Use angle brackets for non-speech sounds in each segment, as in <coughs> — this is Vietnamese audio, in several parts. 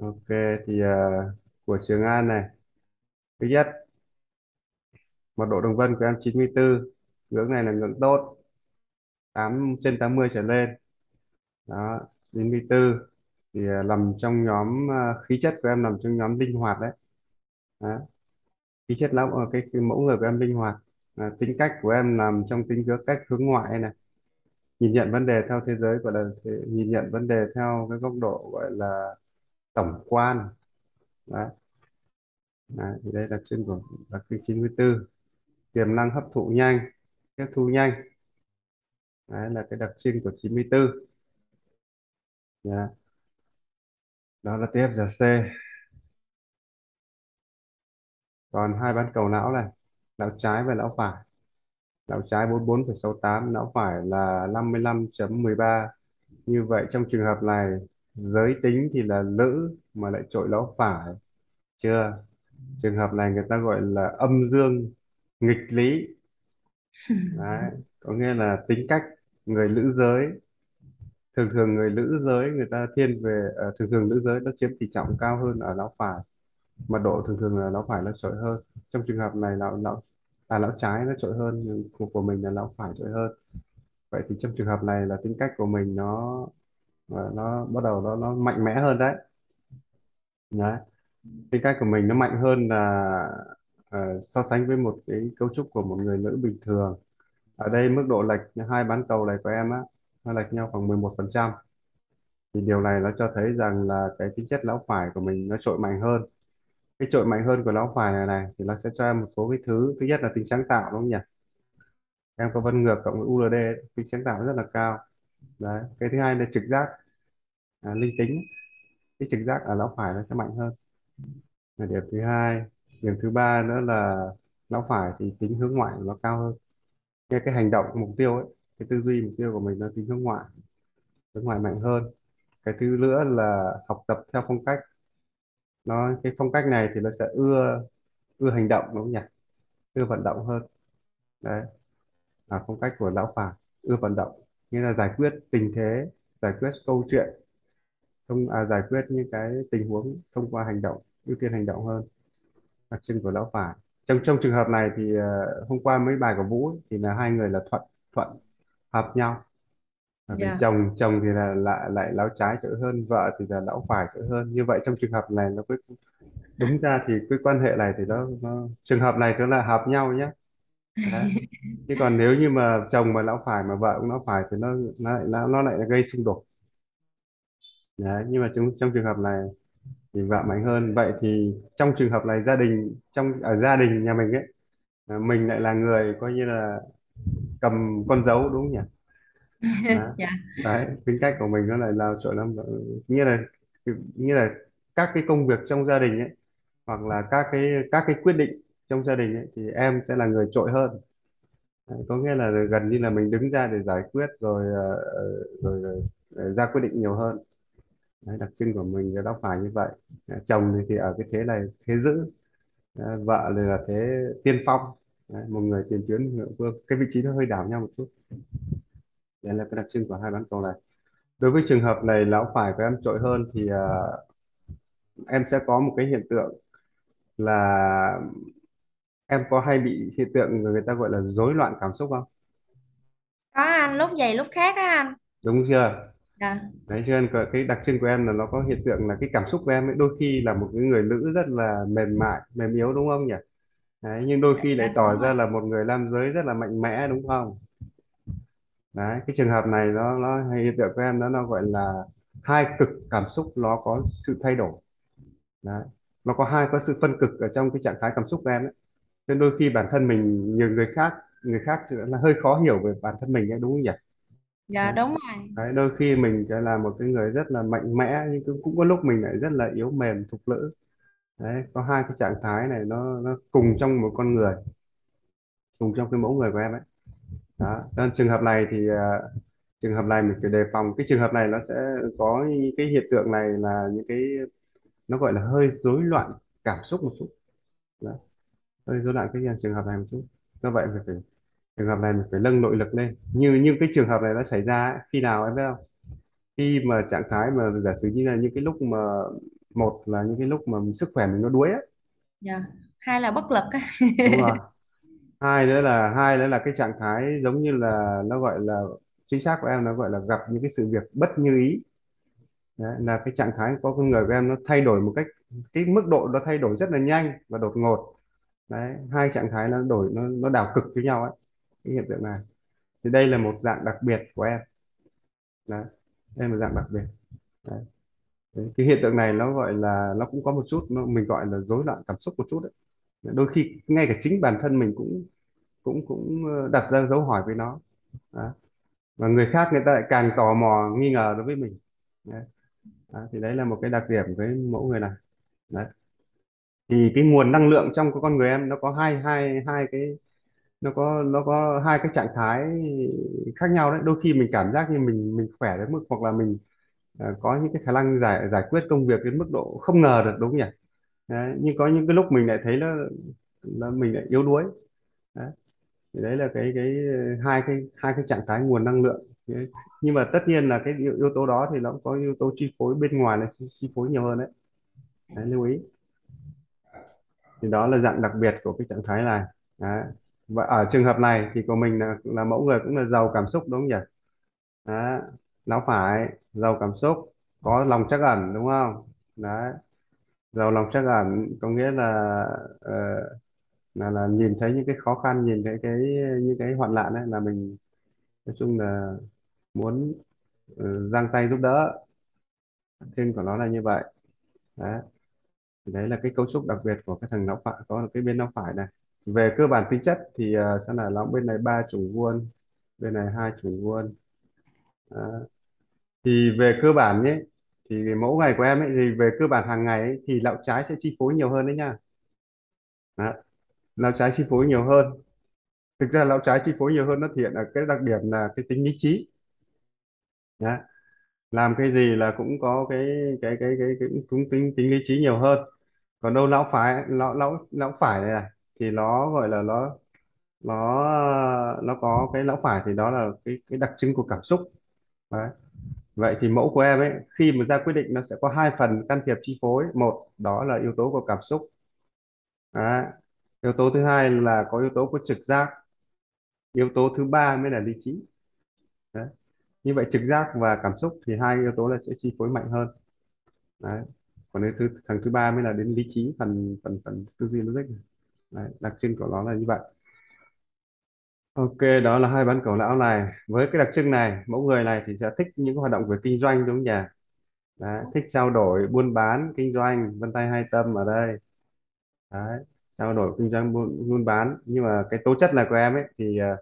ok thì ờ, của Trường An này. Thứ nhất mật độ đường vân của em 94 ngưỡng này là ngưỡng tốt 8 trên 80 trở lên. Đó 94 thì ờ, nằm trong nhóm ờ, khí chất của em nằm trong nhóm linh hoạt đấy. Đó. khí chất lắm ở ờ, cái, cái mẫu người của em linh hoạt. À, tính cách của em nằm trong tính cách cách hướng ngoại này. Nhìn nhận vấn đề theo thế giới gọi là thế, nhìn nhận vấn đề theo cái góc độ gọi là tổng quan. Đấy, đấy thì đây là đặc trưng của đặc trưng 94 tiềm năng hấp thụ nhanh tiếp thu nhanh. Đấy là cái đặc trưng của 94 yeah. Dạ. đó là tiếp giờ C. Còn hai bán cầu não này não trái và não phải. Não trái 44,68 não phải là 55.13 như vậy trong trường hợp này giới tính thì là nữ mà lại trội lão phải. Chưa? Trường hợp này người ta gọi là âm dương nghịch lý. Đấy có nghĩa là tính cách người nữ giới. Thường thường người nữ giới người ta thiên về ờ, thường thường nữ giới nó chiếm tỷ trọng cao hơn ở lão phải mật độ thường thường là lão phải nó trội hơn. Trong trường hợp này lão lão à lão trái nó trội hơn nhưng của, của mình là lão phải trội hơn. Vậy thì trong trường hợp này là tính cách của mình nó và nó bắt đầu nó nó mạnh mẽ hơn đấy. Đấy. Tính cách của mình nó mạnh hơn là ờ, so sánh với một cái cấu trúc của một người nữ bình thường. Ở đây mức độ lệch hai bán cầu này của em á nó lệch nhau khoảng 11% thì điều này nó cho thấy rằng là cái tính chất lão phải của mình nó trội mạnh hơn. Cái trội mạnh hơn của lão phải này này thì nó sẽ cho em một số cái thứ. Thứ nhất là tính sáng tạo đúng không nhỉ? Em có vân ngược cộng với ULD tính sáng tạo rất là cao. Đấy. Cái thứ hai là trực giác à, linh tính cái trực giác ở não phải nó sẽ mạnh hơn. Là điểm thứ hai. Điểm thứ ba nữa là não phải thì tính hướng ngoại của nó cao hơn. Cái cái hành động mục tiêu ấy cái tư duy mục tiêu của mình nó tính hướng ngoại hướng ngoại mạnh hơn. Cái thứ nữa là học tập theo phong cách. Nó cái phong cách này thì nó sẽ ưa ưa hành động đúng không nhỉ? Ưa vận động hơn. Đấy. Là phong cách của lão phải, ưa vận động. Nghĩa là giải quyết tình thế giải quyết câu chuyện thông à, giải quyết những cái tình huống thông qua hành động ưu tiên hành động hơn. Đặc trưng của lão Phàm trong trong trường hợp này thì ờ, hôm qua mấy bài của Vũ thì là hai người là thuận thuận hợp nhau. Bởi vì dạ. chồng chồng thì là lại lại lão trái trở hơn vợ thì là lão phải trở hơn. Như vậy trong trường hợp này nó mới đúng ra thì cái quan hệ này thì nó, nó trường hợp này nó là hợp nhau nhé Đấy. <laughs> chứ còn nếu như mà chồng mà lão phải mà vợ cũng lão phải thì nó nó lại nó, nó lại gây xung đột Đấy. nhưng mà trong trong trường hợp này thì vợ mạnh hơn vậy thì trong trường hợp này gia đình trong ở gia đình nhà mình ấy à, mình lại là người coi như là cầm con dấu đúng không nhỉ <laughs> Đấy. dạ Đấy. tính cách của mình nó lại là chỗ lắm nghĩa là nghĩa là các cái công việc trong gia đình ấy hoặc là các cái các cái quyết định trong gia đình ấy, thì em sẽ là người trội hơn Đấy, có nghĩa là gần như là mình đứng ra để giải quyết rồi ờ, ờ, rồi, rồi, ờ, ra quyết định nhiều hơn Đấy, đặc trưng của mình nó phải như vậy. Đấy, chồng thì, ở cái thế này thế giữ Đấy, vợ thì là thế tiên phong. Đấy, một người tiền tuyến ngựa vương. Cái vị trí nó hơi đảo nhau một chút. Đây là cái đặc trưng của hai bán cầu này. Đối với trường hợp này lão phải của em trội hơn thì ờ, em sẽ có một cái hiện tượng là em có hay bị hiện tượng người ta gọi là rối loạn cảm xúc không? Có anh lúc vậy lúc khác á anh. Đúng chưa dạ. Đấy cho nên cái cái đặc trưng của em là nó có hiện tượng là cái cảm xúc của em ấy đôi khi là một cái người nữ rất là mềm mại mềm yếu đúng không nhỉ? Đấy, nhưng đôi khi lại dạ tỏ đúng rồi ra là một người nam giới rất là mạnh mẽ đúng không? Đấy cái trường hợp này nó nó hiện tượng của em nó nó gọi là hai cực cảm xúc nó có sự thay đổi. Đấy nó có hai có sự phân cực ở trong cái trạng thái cảm xúc của em ấy. Nên đôi khi bản thân mình nhiều người khác người khác thì là hơi khó hiểu về bản thân mình ấy đúng không nhỉ? Dạ đúng rồi. Đấy đôi khi mình sẽ là một cái người rất là mạnh mẽ nhưng cũng, cũng có lúc mình lại rất là yếu mềm thục nữ đấy có hai cái trạng thái này nó nó cùng trong một con người cùng trong cái mẫu người của em ấy. Đó nên trường hợp này thì à, trường hợp này mình phải đề phòng. Cái trường hợp này nó sẽ có những cái hiện tượng này là những cái nó gọi là hơi rối loạn cảm xúc một chút. Đó. hơi rối loạn cái trường hợp này một chút. Do vậy mình phải trường hợp này mình phải nâng nội lực lên. Như như cái trường hợp này nó xảy ra ấy, khi nào em biết không? Khi mà trạng thái mà giả sử như là những cái lúc mà một là những cái lúc mà sức khỏe mình nó đuối á. Dạ. Hay là bất lực á. Đúng rồi. <laughs> Hai nữa là hai nữa là cái trạng thái giống như là nó gọi là chính xác của em nó gọi là gặp những cái sự việc bất như ý. Đấy, là cái trạng thái có con người của em nó thay đổi một cách cái mức độ nó thay đổi rất là nhanh và đột ngột. Đấy hai trạng thái nó đổi nó nó đảo cực với nhau ấy cái hiện tượng này thì đây là một dạng đặc biệt của em đấy đây là một dạng đặc biệt đấy. Đấy, cái hiện tượng này nó gọi là nó cũng có một chút nó, mình gọi là rối loạn cảm xúc một chút đấy đôi khi ngay cả chính bản thân mình cũng cũng cũng ờ, đặt ra dấu hỏi với nó Đấy. và người khác người ta lại càng tò mò nghi ngờ đối với mình đấy. Đấy. thì đấy là một cái đặc điểm với mẫu người này đấy thì cái nguồn năng lượng trong con người em nó có hai hai hai cái nó có nó có hai cái trạng thái khác nhau đấy đôi khi mình cảm giác như mình mình khỏe đến mức hoặc là mình ờ, có những cái khả năng giải giải quyết công việc đến mức độ không ngờ được đúng không nhỉ đấy, nhưng có những cái lúc mình lại thấy là là mình lại yếu đuối đấy. thì đấy là cái cái hai cái hai cái trạng thái nguồn năng lượng Đấy. nhưng mà tất nhiên là cái yếu, yếu tố đó thì nó cũng có yếu tố chi phối bên ngoài là chi, chi phối nhiều hơn đấy. đấy lưu ý thì đó là dạng đặc biệt của cái trạng thái này đấy và ở trường hợp này thì của mình là, là mẫu người cũng là giàu cảm xúc đúng không nhỉ? Đó não phải giàu cảm xúc có lòng trắc ẩn đúng không? Đấy giàu lòng trắc ẩn có nghĩa là uh, là là nhìn thấy những cái khó khăn nhìn thấy cái những cái hoạn nạn ấy là mình nói chung là muốn uh, giang tay giúp đỡ. Trên của nó là như vậy. Đấy thì đấy là cái cấu trúc đặc biệt của cái thằng não phải có cái bên não phải này về cơ bản tính chất thì uh, sẽ là nó bên này ba chủng vuông bên này hai chủng vuông à, thì về cơ bản nhé thì mẫu ngày của em ấy thì về cơ bản hàng ngày ấy, thì lão trái sẽ chi phối nhiều hơn đấy nha. Đó. lão trái chi phối nhiều hơn. Thực ra lão trái chi phối nhiều hơn nó thể hiện ở cái đặc điểm là cái tính lý trí. Đó. làm cái gì là cũng có cái cái cái cái, cái cũng tính tính lý trí nhiều hơn. Còn đâu lão phải lão lão lão phải này, này thì nó, gọi là, nó nó ờ, nó có cái lão phải thì đó là cái cái đặc trưng của cảm xúc Đấy. vậy thì mẫu của em ấy, khi mà ra quyết định nó sẽ có hai phần can thiệp chi phối một, đó là yếu tố của cảm xúc Đấy. yếu tố thứ hai là có yếu tố của trực giác yếu tố thứ ba mới là lý trí Đấy. như vậy trực giác và cảm xúc thì hai yếu tố là sẽ chi phối mạnh hơn Đấy. còn cái thứ, thằng thứ ba mới là đến lý trí, phần phần phần tư duy logic Đấy. đặc trưng của nó là như vậy Ok, đó là hai bán cầu lão này. Với cái đặc trưng này, mẫu người này thì sẽ thích những hoạt động về kinh doanh đúng không nhỉ? Đấy, thích trao đổi, buôn bán, kinh doanh, vân tay hai tâm ở đây. Đấy, trao đổi, kinh doanh, buôn, buôn bán. Nhưng mà cái tố chất này của em ấy thì ờ,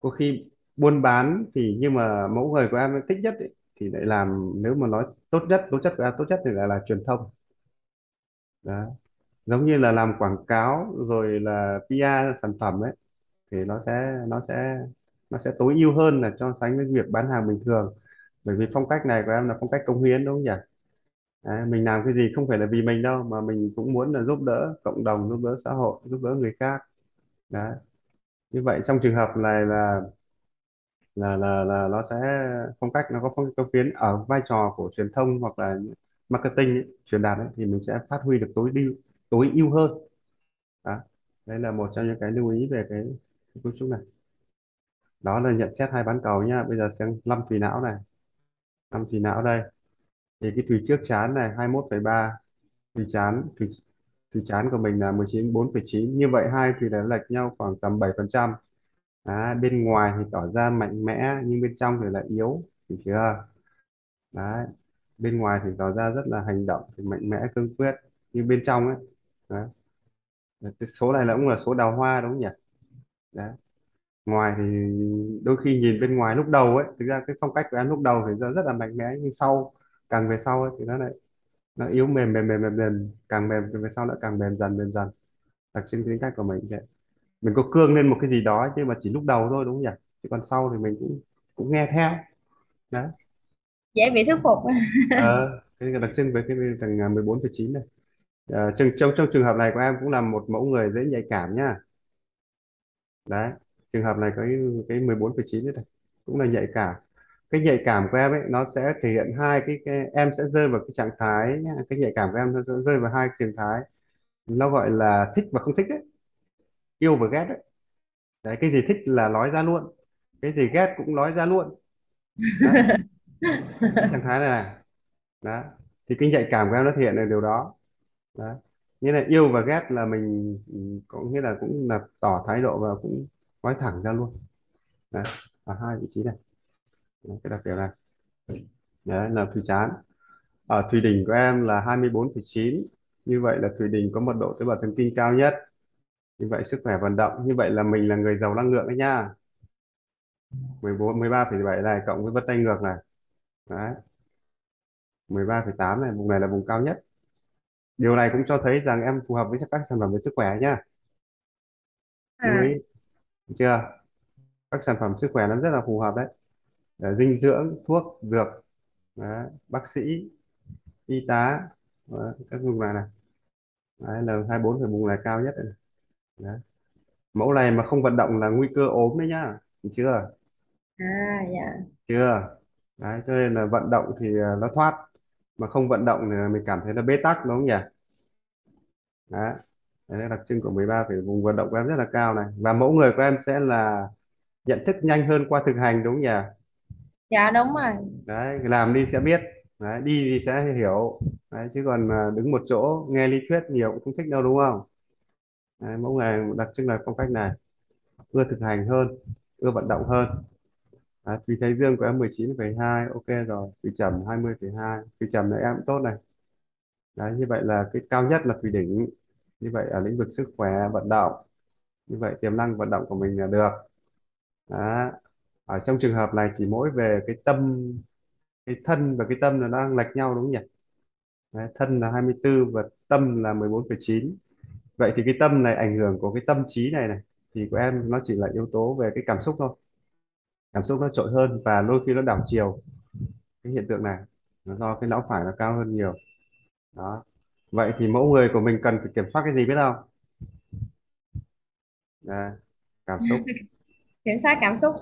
có khi buôn bán thì nhưng mà mẫu người của em thích nhất ấy, thì lại làm nếu mà nói tốt nhất, tố chất của em tốt nhất thì lại là truyền thông. Đấy. Giống như là làm quảng cáo rồi là PR sản phẩm ấy thì nó sẽ nó sẽ nó sẽ tối ưu hơn là so sánh với việc bán hàng bình thường. Bởi vì phong cách này của em là phong cách cống hiến đúng không nhỉ? Đấy, mình làm cái gì không phải là vì mình đâu mà mình cũng muốn là giúp đỡ cộng đồng giúp đỡ xã hội giúp đỡ người khác. Đấy. Như vậy trong trường hợp này là là là là nó sẽ phong cách nó có phong cách cống hiến ở vai trò của truyền thông hoặc là marketing ấy, truyền đạt ấy, thì mình sẽ phát huy được tối ưu tối ưu hơn. Đó. đấy là một trong những cái lưu ý về cái, cấu trúc này. Đó là nhận xét hai bán cầu nhá. Bây giờ xem năm thùy não này. Năm thùy não đây. Thì cái thùy trước chán này 21,3 thùy chán thùy, thùy chán của mình là 19,4,9 như vậy hai thùy đã lệch nhau khoảng tầm 7% à, bên ngoài thì tỏ ra mạnh mẽ nhưng bên trong thì là yếu. Thì chưa? Đấy bên ngoài thì tỏ ra rất là hành động thì mạnh mẽ cương quyết. Nhưng bên trong ấy cái số này là cũng là số đào hoa đúng không nhỉ? Đấy ngoài thì đôi khi nhìn bên ngoài lúc đầu ấy thực ra cái phong cách của em lúc đầu thì nó rất là mạnh mẽ nhưng sau càng về sau ấy, thì nó lại nó yếu mềm mềm mềm mềm, mềm. càng mềm thì về sau nó càng mềm dần mềm dần. Đặc trưng tính cách của mình vậy. Mình có cương lên một cái gì đó nhưng mà chỉ lúc đầu thôi đúng không nhỉ? Chứ còn sau thì mình cũng cũng nghe theo. Đấy dễ bị thuyết phục. Ờ cái là đặc trưng với cái thằng 14,9 này Ờ, trong, trong trong trường hợp này của em cũng là một mẫu người dễ nhạy cảm nhá. Đấy trường hợp này có cái, cái 14,9 đấy này cũng là nhạy cảm. Cái nhạy cảm của em ấy nó sẽ thể hiện hai cái, cái em sẽ rơi vào cái trạng thái cái nhạy cảm của em nó sẽ rơi vào hai trạng thái. Nó gọi là thích và không thích đấy yêu và ghét đấy đấy cái gì thích là nói ra luôn cái gì ghét cũng nói ra luôn. Đấy trạng thái này này. Đó thì cái nhạy cảm của em nó thể hiện được điều đó đấy. Nghĩa là yêu và ghét là mình ừ, có nghĩa là cũng là tỏ thái độ và cũng nói thẳng ra luôn. Đấy. Ở hai vị trí này. Đấy, cái đặc điểm này. Đấy là thủy chán. Ở thủy đỉnh của em là 24,9 như vậy là thủy đỉnh có mật độ tế bào thần kinh cao nhất. Như vậy sức khỏe vận động. Như vậy là mình là người giàu năng lượng đấy nha. 14 13,7 này cộng với vân tay ngược này. Đấy. 13,8 này vùng này là vùng cao nhất điều này cũng cho thấy rằng em phù hợp với các sản phẩm về sức khỏe lưu à ý được chưa các sản phẩm sức khỏe nó rất là phù hợp đấy Để dinh dưỡng thuốc dược đấy. bác sĩ y tá đấy. các vùng này này đấy, L24 là vùng này cao nhất này. Đấy. mẫu này mà không vận động là nguy cơ ốm đấy nhá được chưa à dạ chưa đấy cho nên là vận động thì à, nó thoát mà không vận động thì mình cảm thấy nó bế tắc đúng không nhỉ? Đấy đấy là đặc trưng của 13 phải vùng vận động của em rất là cao này. Và mẫu người của em sẽ là nhận thức nhanh hơn qua thực hành đúng không nhỉ? Dạ đúng rồi. Đấy làm đi sẽ biết. Đấy, đi thì sẽ hiểu. Đấy, chứ còn à, đứng một chỗ nghe lý thuyết nhiều cũng không thích đâu đúng không? Đấy, mẫu người đặc trưng là phong cách này. Ưa thực hành hơn ưa vận động hơn à, Thùy Thái Dương của em 19,2 ok rồi. Thùy Trầm 20,2 thủy Trầm này em cũng tốt này. Đấy như vậy là cái cao nhất là Thùy Đỉnh. Như vậy ở lĩnh vực sức khỏe vận động. Như vậy tiềm năng vận động của mình là được. Đó. ở trong trường hợp này chỉ mỗi về cái tâm cái thân và cái tâm là đang lệch nhau đúng không nhỉ? Đấy, thân là 24 và tâm là 14,9 vậy thì cái tâm này ảnh hưởng của cái tâm trí này này thì của em nó chỉ là yếu tố về cái cảm xúc thôi cảm xúc nó trội hơn và đôi khi nó đảo chiều. Cái hiện tượng này nó do cái não phải nó cao hơn nhiều. Đó. Vậy thì mẫu người của mình cần phải kiểm soát cái gì biết không? Đấy, cảm xúc. <laughs> Kiểm soát cảm xúc.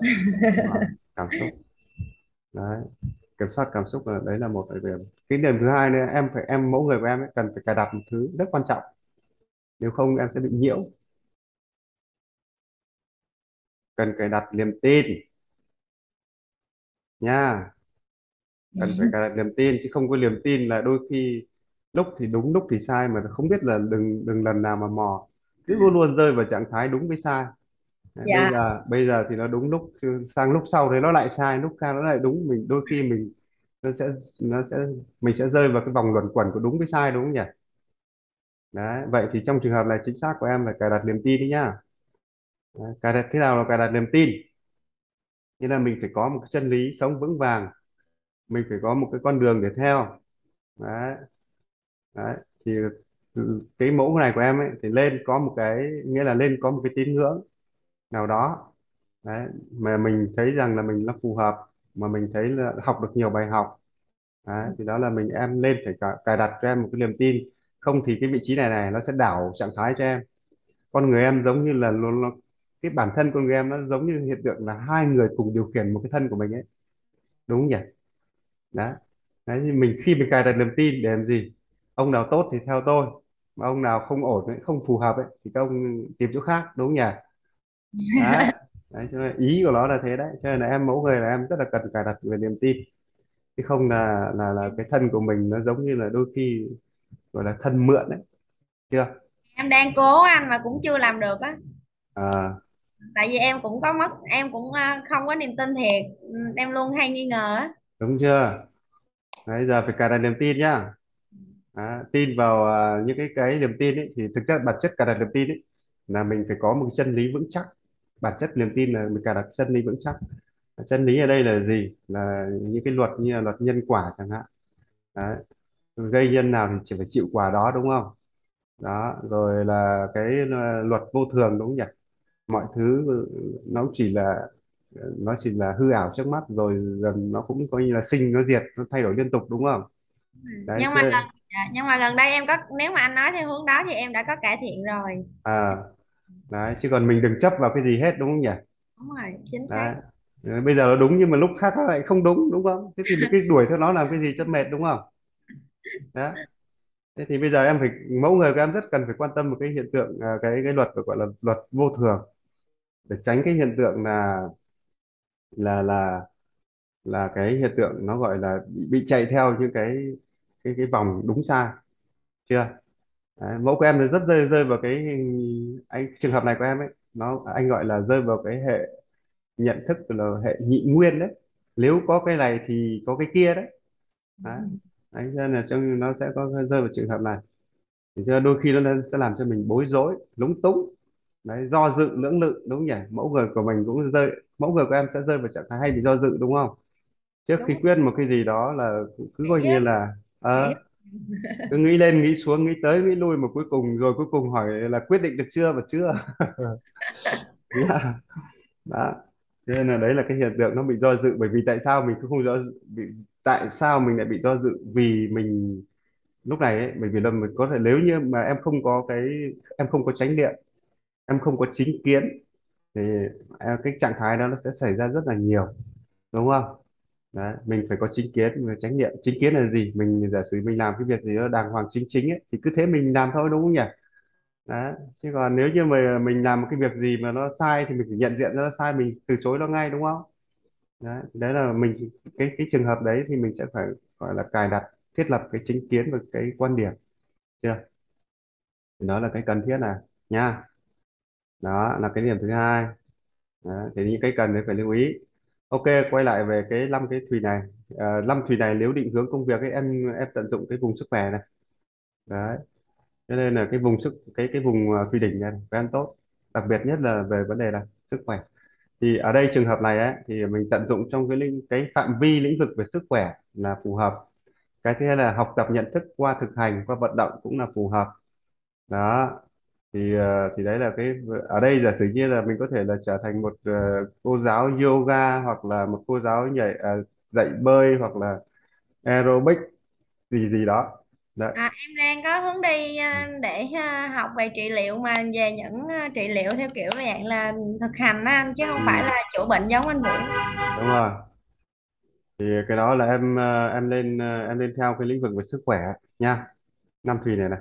Đó, cảm xúc. Đấy kiểm soát cảm xúc là đấy là một cái điểm. Cái điểm thứ hai nữa em phải em mẫu người của em ấy, cần phải cài đặt một thứ rất quan trọng. Nếu không em sẽ bị nhiễu. Cần cài đặt niềm tin nha. Cần phải cài đặt niềm tin chứ không có niềm tin là đôi khi lúc thì đúng lúc thì sai mà không biết là đừng đừng lần nào mà mò. Cứ luôn luôn rơi vào trạng thái đúng với sai. Đấy, bây dạ. giờ bây giờ thì nó đúng lúc chứ sang lúc sau thì nó lại sai lúc khác nó lại đúng. Mình đôi khi mình nó sẽ nó sẽ mình sẽ rơi vào cái vòng luẩn quẩn của đúng với sai đúng không nhỉ? Đấy vậy thì trong trường hợp này chính xác của em là cài đặt niềm tin đi nhá. Đấy, cài đặt thế nào là cài đặt niềm tin như là mình phải có một cái chân lý sống vững vàng. Mình phải có một cái con đường để theo. Đấy. Đấy thì cái mẫu này của em ấy thì lên có một cái nghĩa là lên có một cái tín ngưỡng nào đó. Đấy mà mình thấy rằng là mình nó phù hợp mà mình thấy là học được nhiều bài học. Đấy, thì đó là mình em lên phải cài, cài đặt cho em một cái niềm tin. Không thì cái vị trí này này nó sẽ đảo trạng thái cho em. Con người em giống như là nó, nó cái bản thân con em nó giống như hiện tượng là hai người cùng điều khiển một cái thân của mình ấy. Đúng không nhỉ? Đấy. Đấy thì mình khi mình cài đặt niềm tin để làm gì? Ông nào tốt thì theo tôi mà ông nào không ổn ấy, không phù hợp ấy thì các ông tìm chỗ khác đúng không nhỉ? Đấy. <laughs> Đấy cho nên ý của nó là thế đấy. Cho nên là em mẫu người là em rất là cần cài đặt về niềm tin. Chứ không là là là cái thân của mình nó giống như là đôi khi gọi là thân mượn đấy chưa? Em đang cố anh mà cũng chưa làm được á. À, tại vì em cũng có mất em cũng à, không có niềm tin thiệt. Ừ, em luôn hay nghi ngờ á. Đúng chưa? Đấy giờ phải cài đặt niềm tin nhá. Đó, tin vào à, những cái cái niềm tin ấy thì thực chất bản chất cài đặt niềm tin ấy là mình phải có một cái chân lý vững chắc. Bản chất niềm tin là mình cài đặt chân lý vững chắc. Chân lý ở đây là gì? Là những cái luật như là luật nhân quả chẳng hạn. Đấy. gây nhân nào thì chỉ phải chịu quả đó đúng không? Đó rồi là cái à, luật vô thường đúng không nhỉ? Mọi thứ nó chỉ là nó chỉ là hư ảo trước mắt rồi dần nó cũng coi như là sinh nó diệt nó thay đổi liên tục đúng không? Đấy nhưng chứ mà gần dạ, nhưng mà gần đây em có nếu mà anh nói theo hướng đó thì em đã có cải thiện rồi. À đấy chứ còn mình đừng chấp vào cái gì hết đúng không nhỉ? Đúng rồi chính xác. Đấy. Ờ, bây giờ nó đúng nhưng mà lúc khác nó lại không đúng đúng không? Thế thì mình cứ <laughs> đuổi theo nó làm cái gì cho mệt đúng không? Đó. Thế thì bây giờ em phải mẫu người của em rất cần phải quan tâm một cái hiện tượng à, cái cái luật gọi là luật vô thường để tránh cái hiện tượng là là là là cái hiện tượng nó gọi là bị, bị chạy theo những cái cái cái vòng đúng sai chưa? Đấy, mẫu của em thì rất rơi rơi vào cái anh trường hợp này của em ấy nó anh gọi là rơi vào cái hệ nhận thức là hệ nhị nguyên đấy. Nếu có cái này thì có cái kia đấy. Đấy, đấy cho nên là trong nó sẽ có rơi vào trường hợp này. Thì đôi khi nó sẽ làm cho mình bối rối lúng túng đấy do dự lưỡng lự đúng nhỉ? Mẫu người của mình cũng rơi mẫu người của em sẽ rơi vào trạng thái hay bị do dự đúng không? Trước khi đúng. quyết một cái gì đó là cứ coi như là ờ, cứ nghĩ lên nghĩ xuống nghĩ tới nghĩ lui mà cuối cùng rồi cuối cùng hỏi là quyết định được chưa và chưa? Yeah. <laughs> đó. Thế nên là đấy là cái hiện tượng nó bị do dự bởi vì tại sao mình cứ không do dự bị tại sao mình lại bị do dự? Vì mình lúc này ấy, bởi vì là mình có thể nếu như mà em không có cái em không có chánh niệm em không có chính kiến thì à, cái trạng thái đó nó sẽ xảy ra rất là nhiều đúng không? Đấy mình phải có chính kiến và trách nhiệm. Chính kiến là gì? Mình giả sử mình làm cái việc gì đó đàng hoàng chính chính ấy thì cứ thế mình làm thôi đúng không nhỉ? Đấy chứ còn nếu như mà mình làm một cái việc gì mà nó sai thì mình phải nhận diện ra nó sai mình từ chối nó ngay đúng không? Đấy đấy là mình cái cái trường hợp đấy thì mình sẽ phải gọi là cài đặt thiết lập cái chính kiến và cái quan điểm chưa? Thì đó là cái cần thiết là nha đó là cái điểm thứ hai. Đó, thì những cái cần phải lưu ý. Ok quay lại về cái năm cái thùy này. À, năm thùy này nếu định hướng công việc ấy em em tận dụng cái vùng sức khỏe này. Đấy. Cho nên là cái vùng sức cái cái vùng à, thùy đỉnh này của em tốt. Đặc biệt nhất là về vấn đề là sức khỏe. Thì ở đây trường hợp này ấy, thì mình tận dụng trong cái lĩnh cái phạm vi lĩnh vực về sức khỏe là phù hợp. Cái thứ hai là học tập nhận thức qua thực hành qua vận động cũng là phù hợp. Đó thì ờ, thì đấy là cái ở đây giả sử như là mình có thể là trở thành một ờ, cô giáo yoga hoặc là một cô giáo nhảy à, dạy bơi hoặc là aerobic gì gì đó. Đấy. À, em đang có hướng đi à, để à, học về trị liệu mà về những à, trị liệu theo kiểu là dạng là thực hành á anh chứ không phải ừ, là chữa bệnh giống anh Vũ. Đúng rồi. Thì cái đó là em ờ, em lên ờ, em lên theo cái lĩnh vực về sức khỏe nha. Nam Thùy này này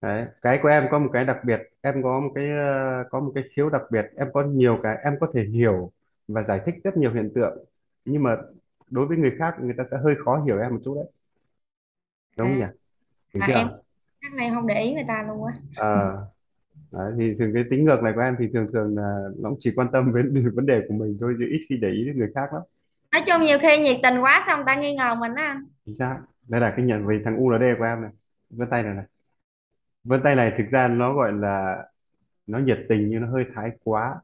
đấy cái của em có một cái đặc biệt em có một cái ờ, có một cái khiếu đặc biệt em có nhiều cái em có thể hiểu và giải thích rất nhiều hiện tượng nhưng mà đối với người khác người ta sẽ hơi khó hiểu em một chút đấy. Đúng không nhỉ? À, đúng à em chưa chắc này không để ý người ta luôn á. Ờ, đấy, thì thường cái tính ngược này của em thì thường thường là nó cũng chỉ quan tâm đến <laughs> vấn đề của mình thôi chứ ít khi để ý đến người khác lắm. Nói chung nhiều khi nhiệt tình quá xong người ta nghi ngờ mình á anh. Chính xác. Đây là cái nhận về thằng ULD của em này. Vân tay này này vân tay này thực ra nó gọi là nó nhiệt tình nhưng nó hơi thái quá.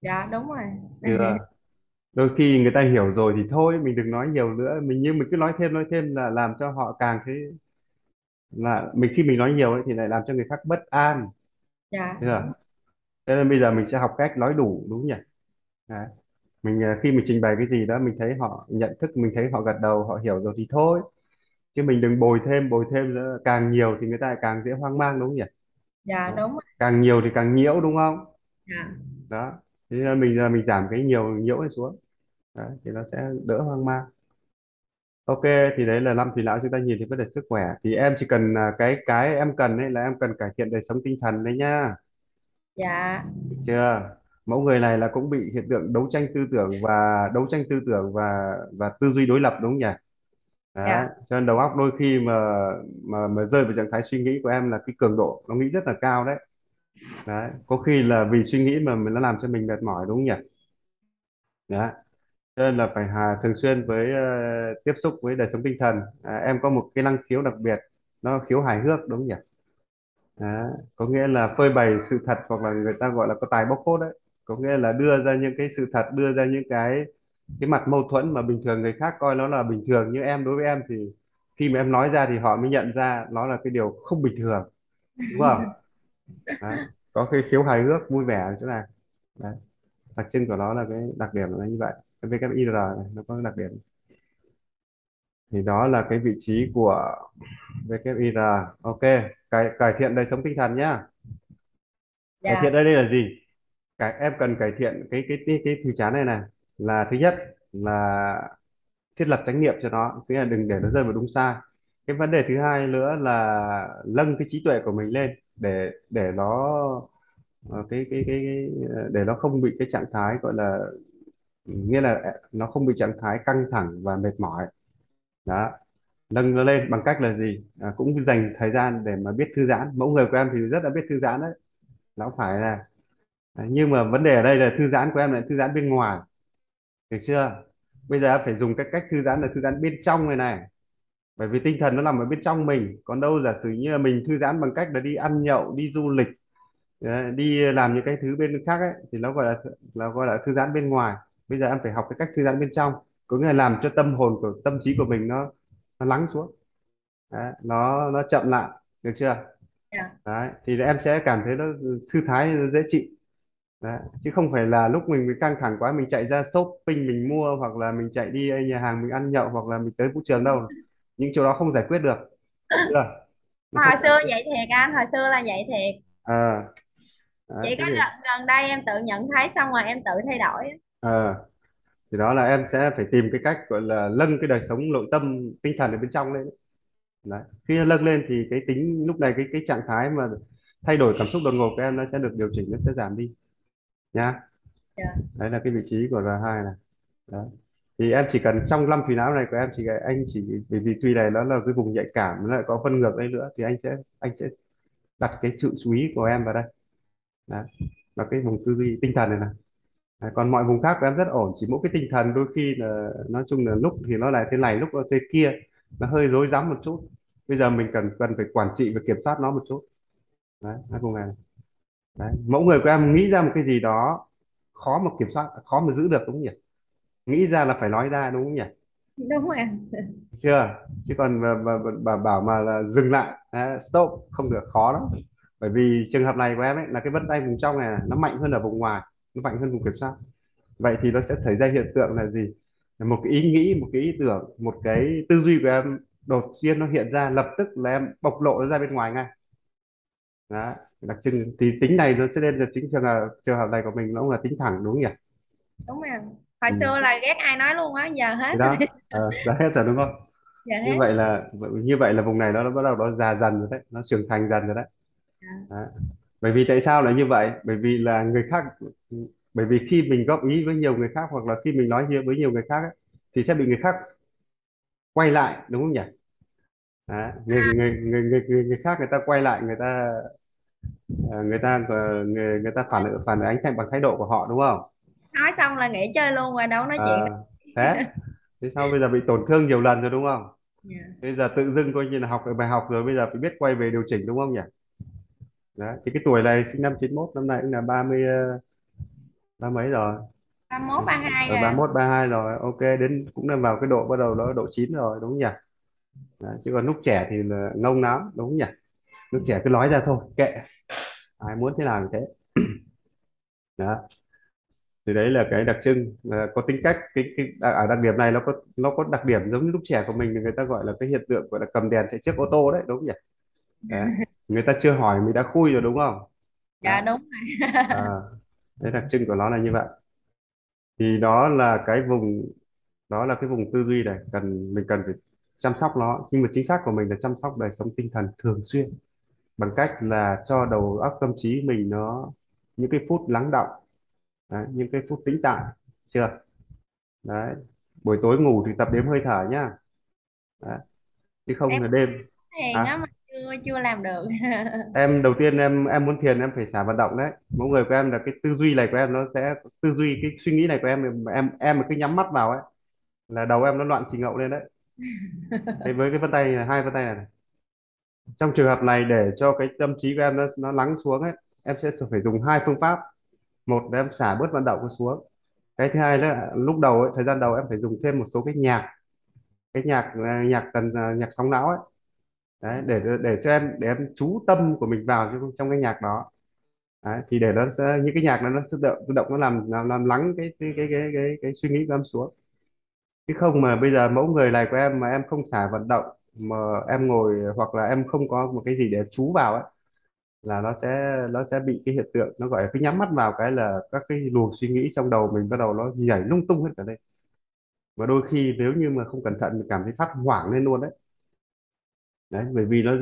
Dạ đúng rồi. Chưa đôi khi người ta hiểu rồi thì thôi mình đừng nói nhiều nữa. Mình nhưng mình cứ nói thêm nói thêm là làm cho họ càng thấy là mình khi mình nói nhiều ấy, thì lại làm cho người khác bất an. Dạ. Chưa thế nên bây giờ mình sẽ học cách nói đủ đúng nhỉ? Đấy. mình à, khi mình trình bày cái gì đó mình thấy họ nhận thức mình thấy họ gật đầu họ hiểu rồi thì thôi chứ mình đừng bồi thêm bồi thêm nữa. Càng nhiều thì người ta lại càng dễ hoang mang đúng không nhỉ? Dạ Đấy. đúng rồi. Càng nhiều thì càng nhiễu đúng không? Dạ. Đó. Thế nên mình à, mình giảm cái nhiều nhiễu này xuống. Đấy, thì nó sẽ đỡ hoang mang. Ok thì đấy là năm thì lão. Chúng ta nhìn thấy vấn đề sức khỏe. Thì em chỉ cần à, cái cái em cần ấy là em cần cải thiện đời sống tinh thần đấy nhá dạ. Được chưa? Mẫu người này là cũng bị hiện tượng đấu tranh tư tưởng và đấu tranh tư tưởng và và tư duy đối lập đúng không nhỉ đấy dạ. cho nên đầu óc đôi khi mà mà mà rơi vào trạng thái suy nghĩ của em là cái cường độ nó nghĩ rất là cao đấy. Đấy có khi là vì suy nghĩ mà nó làm cho mình mệt mỏi đúng không nhỉ? Đấy cho nên là phải hà thường xuyên với ờ, tiếp xúc với đời sống tinh thần. À, em có một cái năng khiếu đặc biệt nó khiếu hài hước đúng không nhỉ? Đó. có nghĩa là phơi bày sự thật hoặc là người ta gọi là có tài bóc phốt đấy. Có nghĩa là đưa ra những cái sự thật đưa ra những cái cái mặt mâu thuẫn mà bình thường người khác coi nó là bình thường như em đối với em thì khi mà em nói ra thì họ mới nhận ra nó là cái điều không bình thường đúng không? <laughs> Đấy. có cái khiếu hài hước vui vẻ ở chỗ này. Đấy. đặc trưng của nó là cái đặc điểm là như vậy. Cái VKIR này nó có cái đặc điểm. Thì đó là cái vị trí của VKIR ok cải cải thiện đời sống tinh thần nhá. Cải thiện dạ đây là gì? Cải em cần cải thiện cái cái cái cái thứ chán này này là thứ nhất là thiết lập chánh niệm cho nó nghĩa là đừng để nó rơi vào đúng sai. Cái vấn đề thứ hai nữa là nâng cái trí tuệ của mình lên để để nó cái cái cái, cái để nó không bị cái trạng thái gọi là nghĩa là nó không bị trạng thái căng thẳng và mệt mỏi. Đó. Nâng nó lên bằng cách là gì? À, cũng dành thời gian để mà biết thư giãn. Mẫu người của em thì rất là biết thư giãn đấy. Nó phải là nhưng mà vấn đề ở đây là thư giãn của em là thư giãn bên ngoài được chưa? Bây giờ phải dùng cái cách thư giãn là thư giãn bên trong này này. Bởi vì tinh thần nó nằm ở bên trong mình. Còn đâu giả sử như là mình thư giãn bằng cách là đi ăn nhậu đi du lịch đấy, đi làm những cái thứ bên khác ấy thì nó gọi là là gọi là thư giãn bên ngoài. Bây giờ em phải học cái cách thư giãn bên trong. Có nghĩa là làm cho tâm hồn của tâm trí của mình nó nó lắng xuống. Đấy, nó nó chậm lại. Được chưa? Dạ. Đấy thì em sẽ cảm thấy nó thư thái nó dễ chịu đấy. chứ không phải là lúc mình bị căng thẳng quá mình chạy ra shopping mình mua hoặc là mình chạy đi nhà hàng mình ăn nhậu hoặc là mình tới vũ trường đâu. Những chỗ đó không giải quyết được được chưa? Nó không hồi giải xưa quyết vậy thiệt anh hồi xưa là vậy thiệt. À, đấy, chỉ thế có thì gần gần đây em tự nhận thấy xong rồi em tự thay đổi. À, thì đó là em sẽ phải tìm cái cách gọi là nâng cái đời sống nội tâm tinh thần ở bên trong lên. Đấy khi nâng lên thì cái tính lúc này cái cái trạng thái mà thay đổi cảm xúc đột ngột của em nó sẽ được điều chỉnh nó sẽ giảm đi nha dạ. Đấy là cái vị trí của r hai này. Đấy. Thì em chỉ cần trong năm thùy não này của em chỉ anh chỉ bởi vì thùy này nó là cái vùng nhạy cảm nó lại có phân ngược đây nữa thì anh sẽ anh sẽ đặt cái sự chú ý của em vào đây. Đấy. Là cái vùng tư duy tinh thần này này. Đấy, còn mọi vùng khác của em rất ổn chỉ mỗi cái tinh thần đôi khi là nói chung là lúc thì nó lại thế này lúc nó thế kia nó hơi rối rắm một chút. Bây giờ mình cần cần phải quản trị và kiểm soát nó một chút. Đấy hai vùng này đấy. mẫu người của em nghĩ ra một cái gì đó khó mà kiểm soát khó mà giữ được đúng không nhỉ? Nghĩ ra là phải nói ra đúng không nhỉ? Đúng rồi chưa chứ còn mà, mà, mà, bảo mà là dừng lại à, stop không được khó lắm. Bởi vì trường hợp này của em ấy là cái vân tay vùng trong này, nó mạnh hơn ở vùng ngoài nó mạnh hơn vùng kiểm soát. Vậy thì nó sẽ xảy ra hiện tượng là gì? Một cái ý nghĩ một cái ý tưởng một cái tư duy của em đột nhiên nó hiện ra lập tức là em bộc lộ nó ra bên ngoài ngay. Đó đặc trưng thì tính này nó sẽ nên là chính trường hợp trường hợp này của mình nó cũng là tính thẳng đúng không nhỉ? Đúng rồi. Hồi ừ. xưa là ghét ai nói luôn á giờ hết rồi. Đó ờ, đã hết rồi đúng không? Giờ như hết. vậy là như vậy là vùng này nó, nó bắt đầu nó già dần rồi đấy nó trưởng thành dần rồi đấy. Dạ. Đấy. bởi vì tại sao là như vậy? Bởi vì là người khác bởi vì khi mình góp ý với nhiều người khác hoặc là khi mình nói với nhiều người khác ấy, thì sẽ bị người khác quay lại đúng không nhỉ? Đấy. Người, người, người, người, người, người khác người ta quay lại người ta người ta ờ, người, người ta phản phản ánh thành bằng thái độ của họ đúng không? Nói xong là nghỉ chơi luôn rồi đâu nói chuyện Ờ, nữa thế? Thế sau bây giờ bị tổn thương nhiều lần rồi đúng không? Dạ. Bây giờ tự dưng coi như là học được bài học rồi bây giờ phải biết quay về điều chỉnh đúng không nhỉ? Đấy thì cái tuổi này sinh năm 91 năm nay cũng là 30 ờ, ba mấy rồi. ba mốt ba hai ở ba rồi mốt ba hai rồi ok đến cũng là vào cái độ bắt đầu nó độ chín rồi đúng không nhỉ? Đấy, chứ còn lúc trẻ thì là ngông lắm đúng không nhỉ? Lúc trẻ cứ nói ra thôi kệ ai muốn thế nào thì thế. Đó. Thì đấy là cái đặc trưng là có tính cách cái cái ở à, đặc điểm này nó có nó có đặc điểm giống như lúc trẻ của mình người ta gọi là cái hiện tượng gọi là cầm đèn chạy trước ô tô đấy đúng không nhỉ? Đấy. người ta chưa hỏi mình đã khui rồi đúng không? Dạ đó. đúng rồi. À, <laughs> cái đặc trưng của nó là như vậy. Thì đó là cái vùng đó là cái vùng tư duy này cần mình cần phải chăm sóc nó. Nhưng mà chính xác của mình là chăm sóc đời sống tinh thần thường xuyên bằng cách là cho đầu óc tâm trí mình nó những cái phút lắng đọng đấy, những cái phút tĩnh tại chưa? Đấy buổi tối ngủ thì tập đếm hơi thở nhá. Đấy. chứ không em là đêm. thiền á à, mà chưa chưa làm được. <laughs> Em đầu tiên em em muốn thiền em phải xả vận động đấy. Mỗi người của em là cái tư duy này của em nó sẽ tư duy cái suy nghĩ này của em em em cứ nhắm mắt vào ấy là đầu em nó loạn xì ngậu lên đấy. <laughs> Thế với cái vân tay này, hai vân tay này, này trong trường hợp này để cho cái tâm trí của em nó nó lắng xuống ấy em sẽ phải dùng hai phương pháp. Một là em xả bớt vận động xuống. Cái thứ hai là lúc đầu ấy, thời gian đầu em phải dùng thêm một số cái nhạc. Cái nhạc ờ, nhạc tần ờ, nhạc sóng não ấy. Đấy để để cho em để em chú tâm của mình vào trong, trong cái nhạc đó. Đấy, thì để nó sẽ những cái nhạc nó nó sẽ tự, tự động nó làm làm, làm lắng cái cái cái cái cái, cái suy nghĩ của em xuống. Chứ không mà bây giờ mẫu người này của em mà em không xả vận động mà em ngồi hoặc là em không có một cái gì để chú vào ấy, là nó sẽ nó sẽ bị cái hiện tượng, nó gọi là cứ nhắm mắt vào cái là các cái luồng suy nghĩ trong đầu mình bắt đầu nó nhảy lung tung hết cả lên và đôi khi nếu như mà không cẩn thận, mình cảm thấy phát hoảng lên luôn đấy đấy, bởi vì nó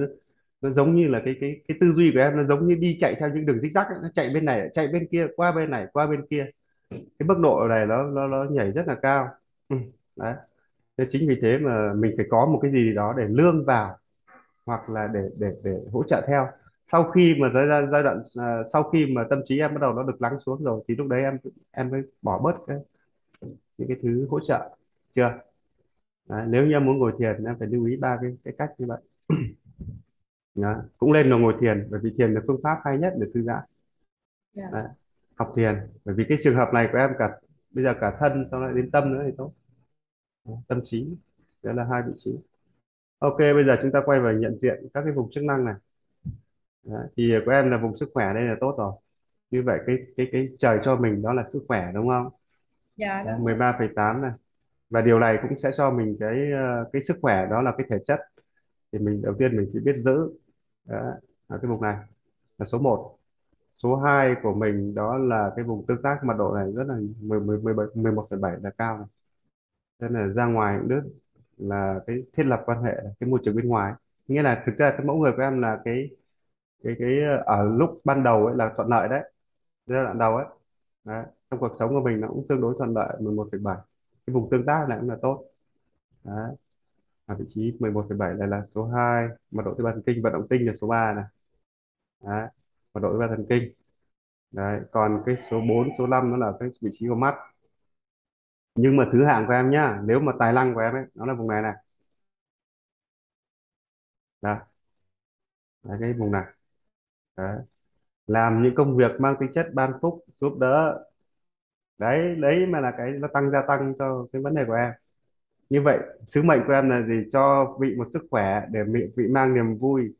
nó giống như là cái cái cái tư duy của em, nó giống như đi chạy theo những đường zigzag ấy. nó chạy bên này, chạy bên kia, qua bên này, qua bên kia cái mức độ này nó nó nó nhảy rất là cao ừ. đấy thế chính vì thế mà mình phải có một cái gì đó để lương vào hoặc là để để để hỗ trợ theo sau khi mà giai giai giai đoạn à, sau khi mà tâm trí em bắt đầu nó được lắng xuống rồi thì lúc đấy em em mới bỏ bớt cái những cái thứ hỗ trợ chưa đấy, nếu như em muốn ngồi thiền em phải lưu ý ba cái cái cách như vậy Đó. cũng lên là ngồi thiền bởi vì thiền là phương pháp hay nhất để thư giãn dạ đấy. học thiền bởi vì cái trường hợp này của em cả bây giờ cả thân xong lại đến tâm nữa thì tốt tâm trí đó là hai vị trí. Ok bây giờ chúng ta quay vào nhận diện các cái vùng chức năng này. Đấy, thì của em là vùng sức khỏe đây là tốt rồi. Như vậy cái cái cái trời cho mình đó là sức khỏe đúng không? Dạ Đấy, đúng rồi. 13,8 này. Và điều này cũng sẽ cho mình cái ờ, cái sức khỏe đó là cái thể chất. Thì mình đầu tiên mình phải biết giữ. Đấy, ở cái vùng này là số một. Số 2 của mình đó là cái vùng tương tác mật độ này rất là 10 10 17 11,7 là cao này nên là ra ngoài cũng được là cái thiết lập quan hệ cái môi trường bên ngoài. Nghĩa là thực ra cái mẫu người của em là cái cái cái ở lúc ban đầu ấy là thuận lợi đấy giai đoạn đầu ấy. Đấy. trong cuộc sống của mình nó cũng tương đối thuận lợi 11,7 cái vùng tương tác này cũng là tốt. Đấy ở vị trí 11,7 này là số 2 mật độ tế bào thần kinh vận động tinh là số 3 này. Đấy mật độ tế bào thần kinh. Đấy còn cái số 4 số 5 nó là cái vị trí của mắt nhưng mà thứ hạng của em nhá nếu mà tài năng của em ấy nó là vùng này này. Đó. Đấy cái vùng này. Đấy. làm những công việc mang tính chất ban phúc giúp đỡ. Đấy đấy mà là cái nó tăng gia tăng cho cái vấn đề của em. Như vậy sứ mệnh của em là gì? Cho vị một sức khỏe để vị, vị mang niềm vui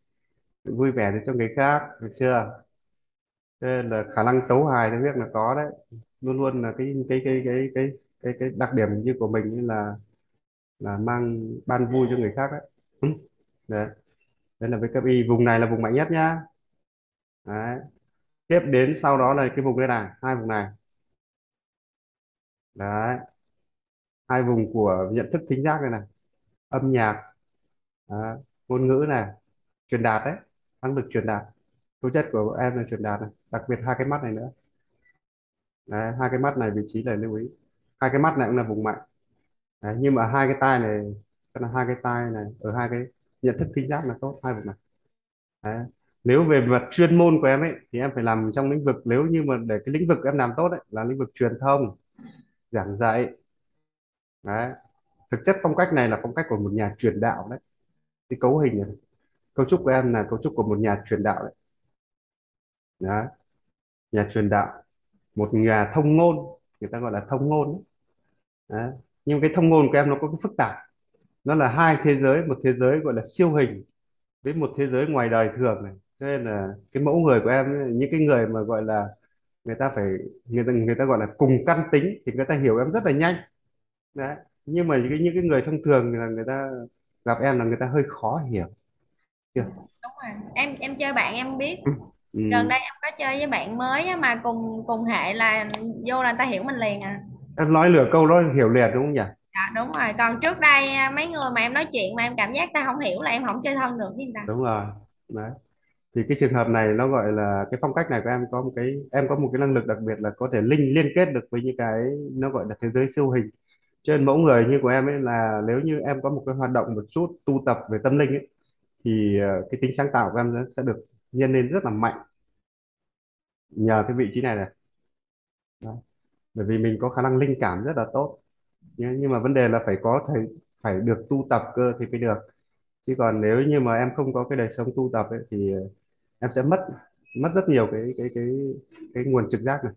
vui vẻ đến cho người khác được chưa? Thế nên là khả năng tấu hài tôi biết là có đấy. Luôn luôn là cái cái cái cái cái cái cái đặc điểm như của mình như là là mang ban vui cho người khác đấy Ừ. đấy. Đấy là VKI vùng này là vùng mạnh nhất nhá. Đấy. Tiếp đến sau đó là cái vùng đây này hai vùng này. Đấy. Hai vùng của nhận thức thính giác này này. Âm nhạc đấy. ngôn ngữ này truyền đạt đấy năng lực truyền đạt. Tố chất của em là truyền đạt này đặc biệt hai cái mắt này nữa. Đấy, hai cái mắt này vị trí này lưu ý hai cái mắt này cũng là vùng mạnh đấy, nhưng mà hai cái tai này tức là hai cái tai này ở hai cái nhận thức thính giác là tốt hai vùng này đấy. nếu về mặt chuyên môn của em ấy thì em phải làm trong lĩnh vực nếu như mà để cái lĩnh vực em làm tốt ấy là lĩnh vực truyền thông giảng dạy đấy thực chất phong cách này là phong cách của một nhà truyền đạo đấy cái cấu hình này cấu trúc của em là cấu trúc của một nhà truyền đạo đấy đấy. nhà truyền đạo một nhà thông ngôn người ta gọi là thông ngôn đấy. Nhưng cái thông ngôn của em nó có cái phức tạp. Nó là hai thế giới một thế giới gọi là siêu hình với một thế giới ngoài đời thường này. Cho nên là cái mẫu người của em ấy, những cái người mà gọi là người ta phải người ta người ta gọi là cùng căn tính thì người ta hiểu em rất là nhanh. Đấy. Nhưng mà những cái những cái người thông thường là người ta gặp em là người ta hơi khó hiểu. Chưa? Đúng rồi. Em em chơi bạn em biết. Gần ừ. đây em có chơi với bạn mới á, mà cùng cùng hệ là vô là người ta hiểu mình liền à em nói lừa câu đó hiểu liền đúng không nhỉ? Dạ đúng rồi. Còn trước đây à, mấy người mà em nói chuyện mà em cảm giác ta không hiểu là em không chơi thân được với người ta. Đúng rồi. Đấy. Thì cái trường hợp này nó gọi là cái phong cách này của em có một cái em có một cái năng lực đặc biệt là có thể linh liên kết được với những cái nó gọi là thế giới siêu hình. Trên mẫu người như của em ấy là nếu như em có một cái hoạt động một chút tu tập về tâm linh ấy thì ờ, cái tính sáng tạo của em sẽ được nhân lên rất là mạnh. Nhờ cái vị trí này này. Đó. Bởi vì mình có khả năng linh cảm rất là tốt. Nhưng mà vấn đề là phải có thầy phải được tu tập cơ thì mới được. Chứ còn nếu như mà em không có cái đời sống tu tập ấy, thì ờ, em sẽ mất mất rất nhiều cái cái cái cái nguồn trực giác này.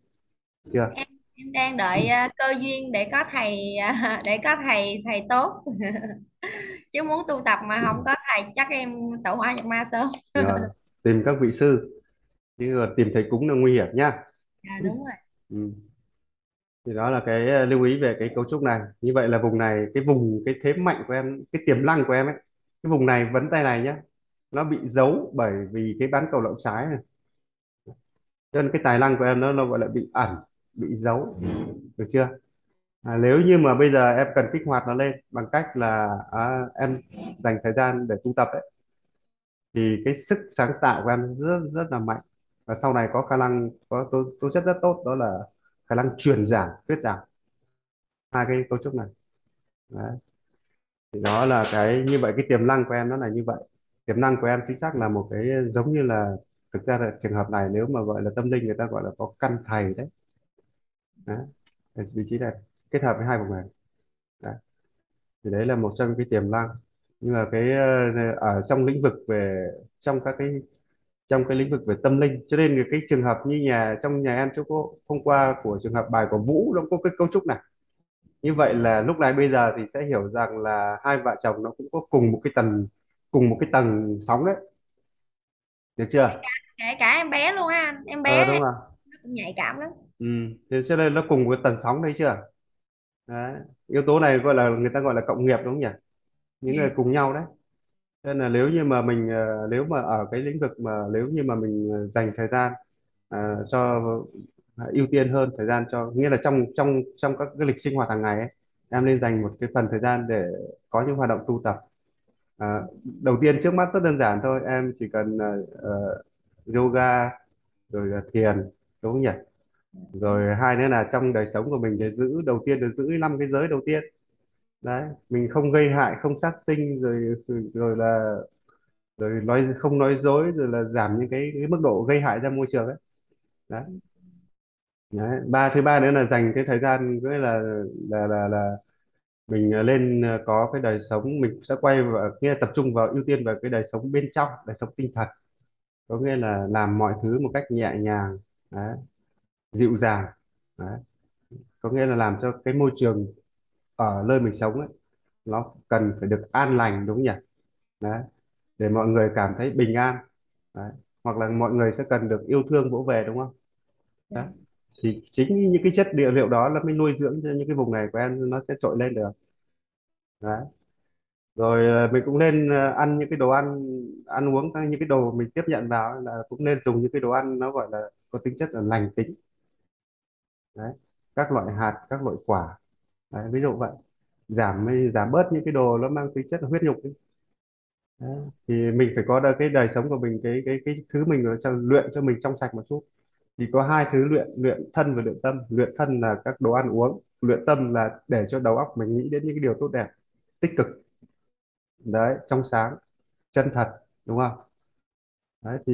Chưa? Em em đang đợi à, cơ duyên để có thầy à, <laughs> để có thầy thầy tốt. <laughs> Chứ muốn tu tập mà không có thầy chắc em tẩu hỏa nhập ma sớm. <laughs> Rồi, tìm các vị sư. Chứ tìm thầy cúng là nguy hiểm nhá dạ đúng rồi. Ừ thì đó là cái ờ, lưu ý về cái cấu trúc này. Như vậy là vùng này cái vùng cái thế mạnh của em cái tiềm năng của em ấy cái vùng này vấn tay này nhá nó bị giấu bởi vì cái bán cầu lậu trái này. Cho nên cái tài năng của em nó nó gọi là bị ẩn bị giấu. Được chưa? À, nếu như mà bây giờ em cần kích hoạt nó lên bằng cách là à, em dành thời gian để tu tập ấy thì cái sức sáng tạo của em rất rất là mạnh. Và sau này có khả năng có tố, tố chất rất tốt đó là khả năng truyền giảm, thuyết giảm, hai cái cấu trúc này. Đấy. thì đó là cái như vậy cái tiềm năng của em nó là như vậy. Tiềm năng của em chính xác là một cái giống như là thực ra là trường hợp này nếu mà gọi là tâm linh người ta gọi là có căn thầy đấy. Đấy. Vị trí này kết hợp với hai vùng này. Đấy. thì đấy là một trong cái tiềm năng. Nhưng mà cái ờ, ở trong lĩnh vực về trong các cái trong cái lĩnh vực về tâm linh. Cho nên cái trường hợp như nhà trong nhà em chỗ có hôm qua của trường hợp bài của Vũ nó có cái cấu trúc này. Như vậy là lúc này bây giờ thì sẽ hiểu rằng là hai vợ chồng nó cũng có cùng một cái tầng cùng một cái tầng sóng đấy. Được chưa? Kể cả em bé luôn anh. Em ờ bé đúng rồi. nó cũng nhạy cảm lắm. Ừ. thế cho nên nó cùng cái tầng sóng đấy chưa? Đấy. yếu tố này gọi là người ta gọi là cộng nghiệp đúng không nhỉ? Những người cùng nhau đấy nên là nếu như mà mình ờ, nếu mà ở cái lĩnh vực mà nếu như mà mình ờ, dành thời gian ờ, cho à, ưu tiên hơn thời gian cho nghĩa là trong trong trong các cái lịch sinh hoạt hàng ngày ấy, em nên dành một cái phần thời gian để có những hoạt động tu tập. À, đầu tiên trước mắt rất đơn giản thôi em chỉ cần ờ, ờ, yoga rồi là thiền đúng không nhỉ? Rồi hai nữa là trong đời sống của mình để giữ đầu tiên là giữ năm cái giới đầu tiên đấy mình không gây hại không sát sinh rồi rồi là rồi nói không nói dối rồi là giảm những cái, cái mức độ gây hại ra môi trường ấy đấy. đấy ba thứ ba nữa là dành cái thời gian với là là là là mình lên ờ, có cái đời sống mình sẽ quay vào nghe tập trung vào ưu tiên vào cái đời sống bên trong đời sống tinh thần có nghĩa là làm mọi thứ một cách nhẹ nhàng đấy, dịu dàng đấy. có nghĩa là làm cho cái môi trường ở nơi mình sống ấy, nó cần phải được an lành đúng không nhỉ? Đấy để mọi người cảm thấy bình an. Đấy. hoặc là mọi người sẽ cần được yêu thương vỗ về đúng không? Đấy thì chính những cái chất địa liệu đó là mới nuôi dưỡng cho những cái vùng này của em nó sẽ trội lên được. Đấy. Rồi ờ, mình cũng nên ờ, ăn những cái đồ ăn ăn uống những cái đồ mình tiếp nhận vào là cũng nên dùng những cái đồ ăn nó gọi là có tính chất là lành tính. Đấy các loại hạt các loại quả đấy, ví dụ vậy. Giảm giảm bớt những cái đồ nó mang tính chất là huyết nhục đi. Đấy. thì mình phải có được cái đời sống của mình cái cái cái thứ mình ở cho luyện cho mình trong sạch một chút. Thì có hai thứ luyện luyện thân và luyện tâm. Luyện thân là các đồ ăn uống luyện tâm là để cho đầu óc mình nghĩ đến những cái điều tốt đẹp tích cực. Đấy trong sáng chân thật đúng không? Đấy thì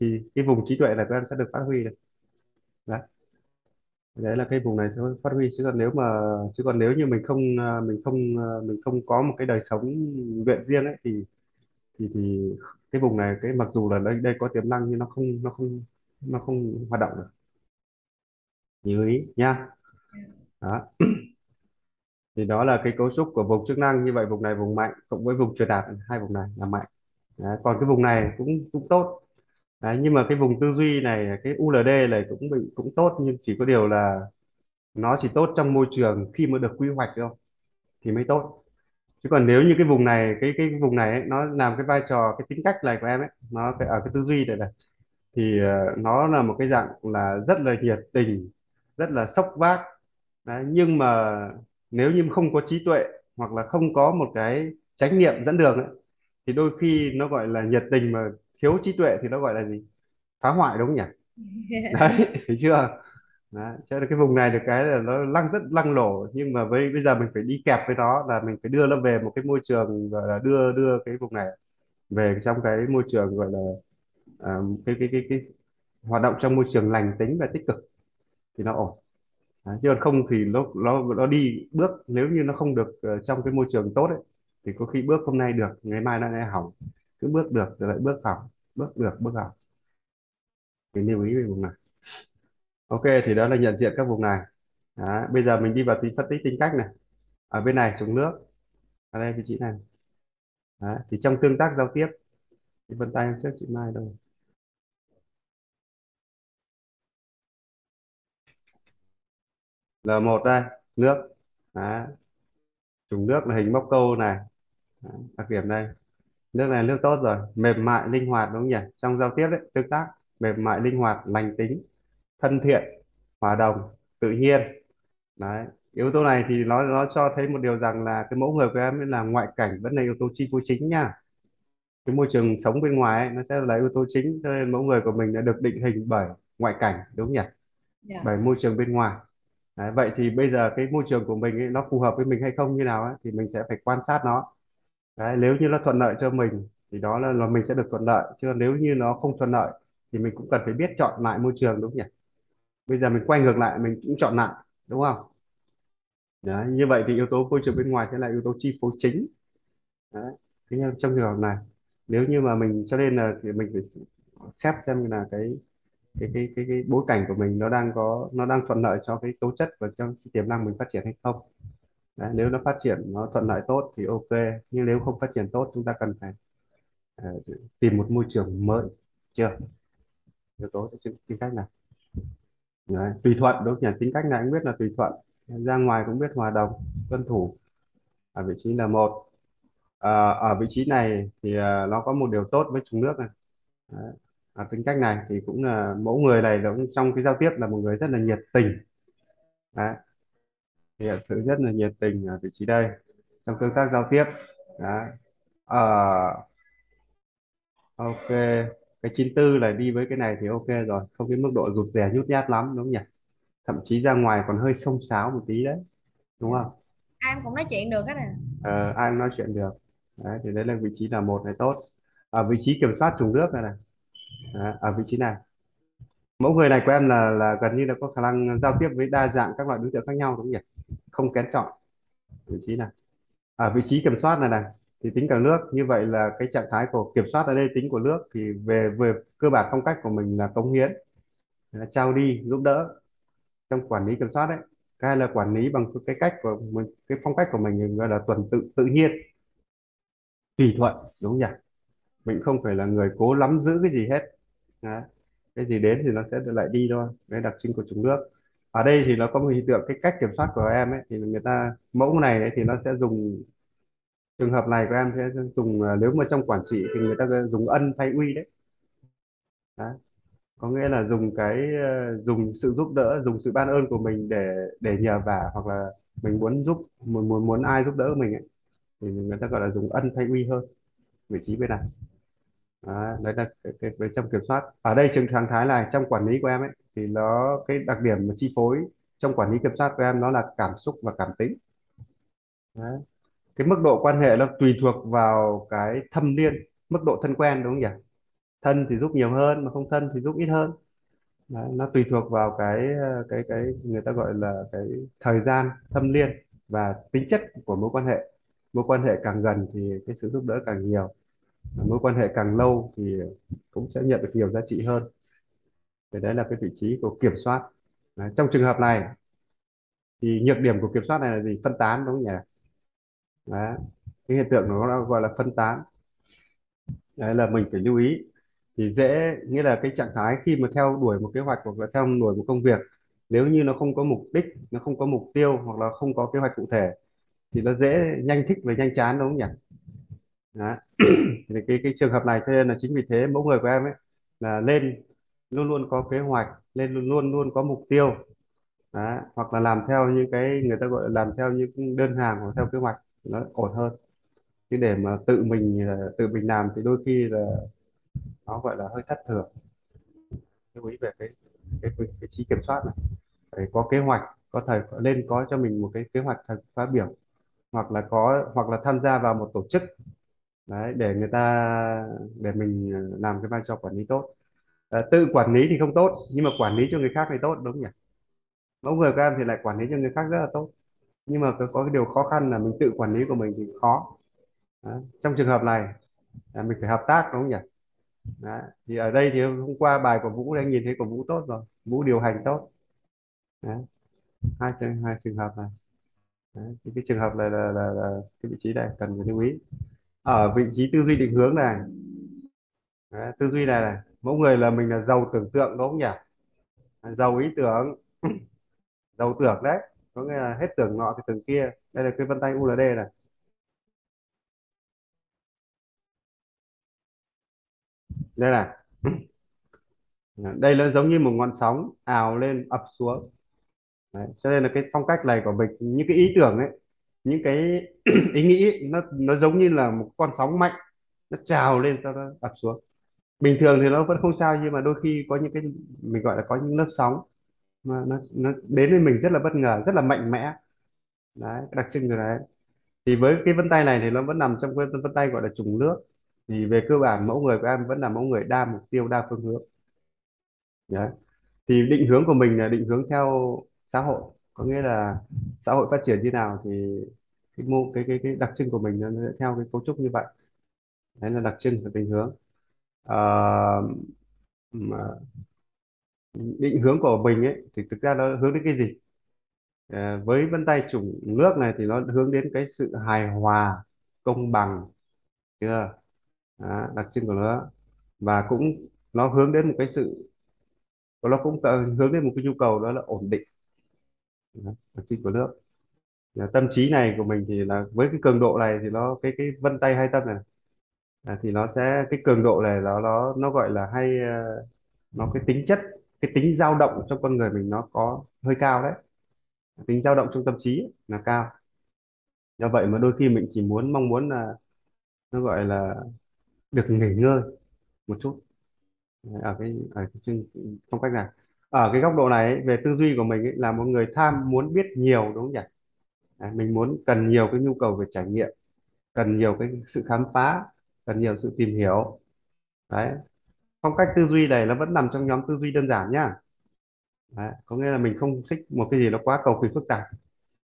thì cái vùng trí tuệ này các em sẽ được phát huy được đấy là cái vùng này sẽ phát huy chứ còn nếu mà chứ còn nếu như mình không à, mình không à, mình không có một cái đời sống luyện riêng ấy thì thì thì cái vùng này cái mặc dù là đây đây có tiềm năng nhưng nó không nó không nó không hoạt động được. Lưu ý nha đó. <clears throat> Thì đó là cái cấu trúc của vùng chức năng. Như vậy vùng này vùng mạnh cộng với vùng truyền đạt hai vùng này là mạnh. Đấy, còn cái vùng này cũng cũng tốt. Đấy, nhưng mà cái vùng tư duy này cái ULD này cũng bị cũng tốt nhưng chỉ có điều là nó chỉ tốt trong môi trường khi mà được quy hoạch thôi thì mới tốt. Chứ còn nếu như cái vùng này cái cái vùng này ấy, nó làm cái vai trò cái tính cách này của em ấy nó cái ở cái tư duy này này thì ờ, nó là một cái dạng là rất là nhiệt tình rất là xốc vác. Đấy, nhưng mà nếu như không có trí tuệ hoặc là không có một cái chánh niệm dẫn đường ấy, thì đôi khi nó gọi là nhiệt tình mà thiếu trí tuệ thì nó gọi là gì? Phá hoại đúng không nhỉ? <laughs> Đấy thấy chưa? Đấy. cho nên cái vùng này được cái là nó lăng rất lăng lổ. Nhưng mà với bây giờ mình phải đi kẹp với nó là mình phải đưa nó về một cái môi trường gọi là đưa đưa cái vùng này về trong cái môi trường gọi là à, cái, cái cái cái hoạt động trong môi trường lành tính và tích cực thì nó ổn. Đấy, chứ còn không thì nó nó nó đi bước. Nếu như nó không được ờ, trong cái môi trường tốt ấy thì có khi bước hôm nay được ngày mai nó lại hỏng cứ bước được rồi lại bước hỏng bước được, bước hỏng thì lưu ý về vùng này. Ok, thì đó là nhận diện các vùng này. Đó. bây giờ mình đi vào tính phân tích tính cách này. Ở bên này, trùng nước. Ở đây, vị trí này. Đó. thì trong tương tác giao tiếp thì vân tay em trước, chị Mai đâu? L một đây, nước. Đó. trùng nước là hình móc câu này. Đặc điểm đây nước này nước tốt rồi. Mềm mại linh hoạt đúng không nhỉ? Trong giao tiếp đấy tương tác mềm mại linh hoạt lành tính thân thiện hòa đồng tự nhiên. Đấy yếu tố này thì nó nó cho thấy một điều rằng là cái mẫu người của em là ngoại cảnh vẫn là yếu tố chi phối chính nha. Cái môi trường sống bên ngoài ấy, nó sẽ là yếu tố chính cho nên mẫu người của mình đã được định hình bởi ngoại cảnh đúng không nhỉ? Dạ. Bởi môi trường bên ngoài. Đấy, vậy thì bây giờ cái môi trường của mình ấy, nó phù hợp với mình hay không như nào ấy, thì mình sẽ phải quan sát nó Đấy, nếu như nó thuận lợi cho mình thì đó là, là mình sẽ được thuận lợi. Chứ nếu như nó không thuận lợi thì mình cũng cần phải biết chọn lại môi trường đúng không nhỉ? Bây giờ mình quay ngược lại mình cũng chọn lại đúng không? Đấy, như vậy thì yếu tố môi trường bên ngoài sẽ là yếu tố chi phối chính. Đấy. Thế nhưng trong trường hợp này nếu như mà mình cho nên là thì mình phải xét xem là cái cái cái cái, cái bối cảnh của mình nó đang có nó đang thuận lợi cho cái tố chất và cho cái tiềm năng mình phát triển hay không. Đấy, nếu nó phát triển nó thuận lợi tốt thì ok nhưng nếu không phát triển tốt chúng ta cần phải uh, tìm một môi trường mới chưa yếu tố tính cách này Đấy, tùy thuận đúng không nhỉ tính cách này cũng biết là tùy thuận ra ngoài cũng biết hòa đồng tuân thủ ở vị trí là một à, ở vị trí này thì ờ, nó có một điều tốt với chúng nước này Đấy. Tính cách này thì cũng là mẫu người này cũng trong cái giao tiếp là một người rất là nhiệt tình Đấy hiện sự rất là nhiệt tình ở vị trí đây trong tương tác giao tiếp. Đấy. Ờ, ok cái 94 là đi với cái này thì ok rồi không cái mức độ rụt rè nhút nhát lắm đúng không nhỉ? Thậm chí ra ngoài còn hơi xông xáo một tí đấy đúng không? Em cũng nói chuyện được á nè ờ, ai cũng nói chuyện được. Đấy, thì đấy là vị trí là một này tốt. Ở vị trí kiểm soát trùng nước này này. Đấy, ở vị trí này. Mẫu người này của em là là gần như là có khả năng giao tiếp với đa dạng các loại đối tượng khác nhau đúng không nhỉ không kén chọn. Vị trí này ở à, vị trí kiểm soát này này, thì tính cả nước, như vậy là cái trạng thái của kiểm soát ở đây tính của nước thì về về cơ bản phong cách của mình là cống hiến, là trao đi, giúp đỡ trong quản lý kiểm soát đấy. Cái là quản lý bằng cái cách của mình, cái phong cách của mình gọi là tuần tự tự nhiên. Tùy thuận, đúng không nhỉ? Mình không phải là người cố lắm giữ cái gì hết. Đấy. cái gì đến thì nó sẽ lại đi thôi. Đấy đặc trưng của chúng nước ở đây thì nó có một hiện tượng cái cách kiểm soát của em ấy thì người ta mẫu này ấy, thì nó sẽ dùng trường hợp này của em sẽ dùng à, nếu mà trong quản trị thì người ta dùng ân thay uy đấy, Đó. có nghĩa là dùng cái ờ, dùng sự giúp đỡ dùng sự ban ơn của mình để để nhờ vả hoặc là mình muốn giúp muốn muốn muốn ai giúp đỡ mình ấy, thì người ta gọi là dùng ân thay uy hơn vị trí bên này. Đấy, đấy là cái, cái, cái trong kiểm soát. Ở đây trường trạng thái này trong quản lý của em ấy thì nó cái đặc điểm mà chi phối trong quản lý kiểm soát của em nó là cảm xúc và cảm tính. Đấy. cái mức độ quan hệ nó tùy thuộc vào cái thâm niên mức độ thân quen đúng không nhỉ? Thân thì giúp nhiều hơn mà không thân thì giúp ít hơn. Đấy, nó tùy thuộc vào cái cái cái người ta gọi là cái thời gian thâm niên và tính chất của mối quan hệ. Mối quan hệ càng gần thì cái sự giúp đỡ càng nhiều mối quan hệ càng lâu thì cũng sẽ nhận được nhiều giá trị hơn thì đấy là cái vị trí của kiểm soát. Đấy, trong trường hợp này thì nhược điểm của kiểm soát này là gì? Phân tán đúng không nhỉ? Đấy. cái hiện tượng nó gọi là phân tán. Đấy là mình phải lưu ý. Thì dễ nghĩa là cái trạng thái khi mà theo đuổi một kế hoạch hoặc là theo đuổi một công việc nếu như nó không có mục đích nó không có mục tiêu hoặc là không có kế hoạch cụ thể thì nó dễ nhanh thích và nhanh chán đúng không nhỉ? Đấy. <clears throat> thì cái cái trường hợp này cho nên là chính vì thế mẫu người của em ấy là lên luôn luôn có kế hoạch lên luôn luôn luôn có mục tiêu. Đấy. hoặc là làm theo những cái người ta gọi là làm theo những đơn hàng hoặc theo kế hoạch nó ổn hơn. Chứ để mà tự mình ờ, tự mình làm thì đôi khi là nó gọi là hơi thất thường. Lưu ý về cái cái cái, cái trí kiểm soát này. Phải có kế hoạch có thể lên có cho mình một cái kế hoạch thật phát biểu. Hoặc là có hoặc là tham gia vào một tổ chức. Đấy để người ta để mình ờ, làm cái vai trò quản lý tốt. Ờ, tự quản lý thì không tốt nhưng mà quản lý cho người khác thì tốt đúng không nhỉ? Mẫu người của em thì lại quản lý cho người khác rất là tốt. Nhưng mà có, cái điều khó khăn là mình tự quản lý của mình thì khó. Đó. trong trường hợp này là mình phải hợp tác đúng không nhỉ? Đó. thì ở đây thì hôm qua bài của Vũ đang nhìn thấy của Vũ tốt rồi. Vũ điều hành tốt. Đó. hai trường hai trường hợp này. Đấy. Thì cái trường hợp này là, là, là cái vị trí này cần phải lưu ý. Ở vị trí tư duy định hướng này. Đấy, tư duy này này mẫu người là mình là giàu tưởng tượng, đúng không nhỉ? À, giàu ý tưởng. <clears throat> Giàu tưởng đấy. Có nghĩa là hết tưởng nọ thì tưởng kia. Đây là cái vân tay ULD này. Đây là <clears throat> đây nó giống như một ngọn sóng ào lên, ập xuống. Đấy. cho nên là cái phong cách này của mình, những cái ý tưởng ấy, những cái <clears throat> ý nghĩ nó nó giống như là một con sóng mạnh, nó trào lên, sau đó ập xuống bình thường thì nó vẫn không sao, nhưng mà đôi khi có những cái, mình gọi là có những lớp sóng mà nó nó đến với mình rất là bất ngờ, rất là mạnh mẽ. Đấy, cái đặc trưng rồi đấy. Thì với cái vân tay này thì nó vẫn nằm trong cái vân tay gọi là trùng nước. Thì về cơ bản mẫu người của em vẫn là mẫu người đa mục tiêu, đa phương hướng. Đấy. Thì định hướng của mình là định hướng theo xã hội. Có nghĩa là xã hội phát triển như nào thì cái mô, cái cái cái đặc trưng của mình nó sẽ theo cái cấu trúc như vậy. Đấy là đặc trưng và định hướng uh, định hướng của mình ấy thì thực ra nó hướng đến cái gì? Uh, với vân tay chủng nước này thì nó hướng đến cái sự hài hòa công bằng chưa? Đó, đặc trưng của nó. Và cũng nó hướng đến một cái sự nó cũng hướng đến một cái nhu cầu đó là ổn định. Đó, đặc trưng của nước. Tâm trí này của mình thì là với cái cường độ này thì nó cái cái vân tay hai tâm này à, thì nó sẽ cái cường độ này nó nó nó gọi là hay ờ, nó cái tính chất cái tính dao động trong con người mình nó có hơi cao đấy. Tính dao động trong tâm trí ấy là cao. Do vậy mà đôi khi mình chỉ muốn mong muốn là nó gọi là được nghỉ ngơi một chút. Đấy, ở cái ở cái chương phong cách này ở cái góc độ này ấy, về tư duy của mình ấy, là một người tham muốn biết nhiều đúng không nhỉ? Đấy, mình muốn cần nhiều cái nhu cầu về trải nghiệm cần nhiều cái sự khám phá cần nhiều sự tìm hiểu. Đấy. Phong cách tư duy này nó vẫn nằm trong nhóm tư duy đơn giản nhá. Đấy, có nghĩa là mình không thích một cái gì nó quá cầu kỳ phức tạp.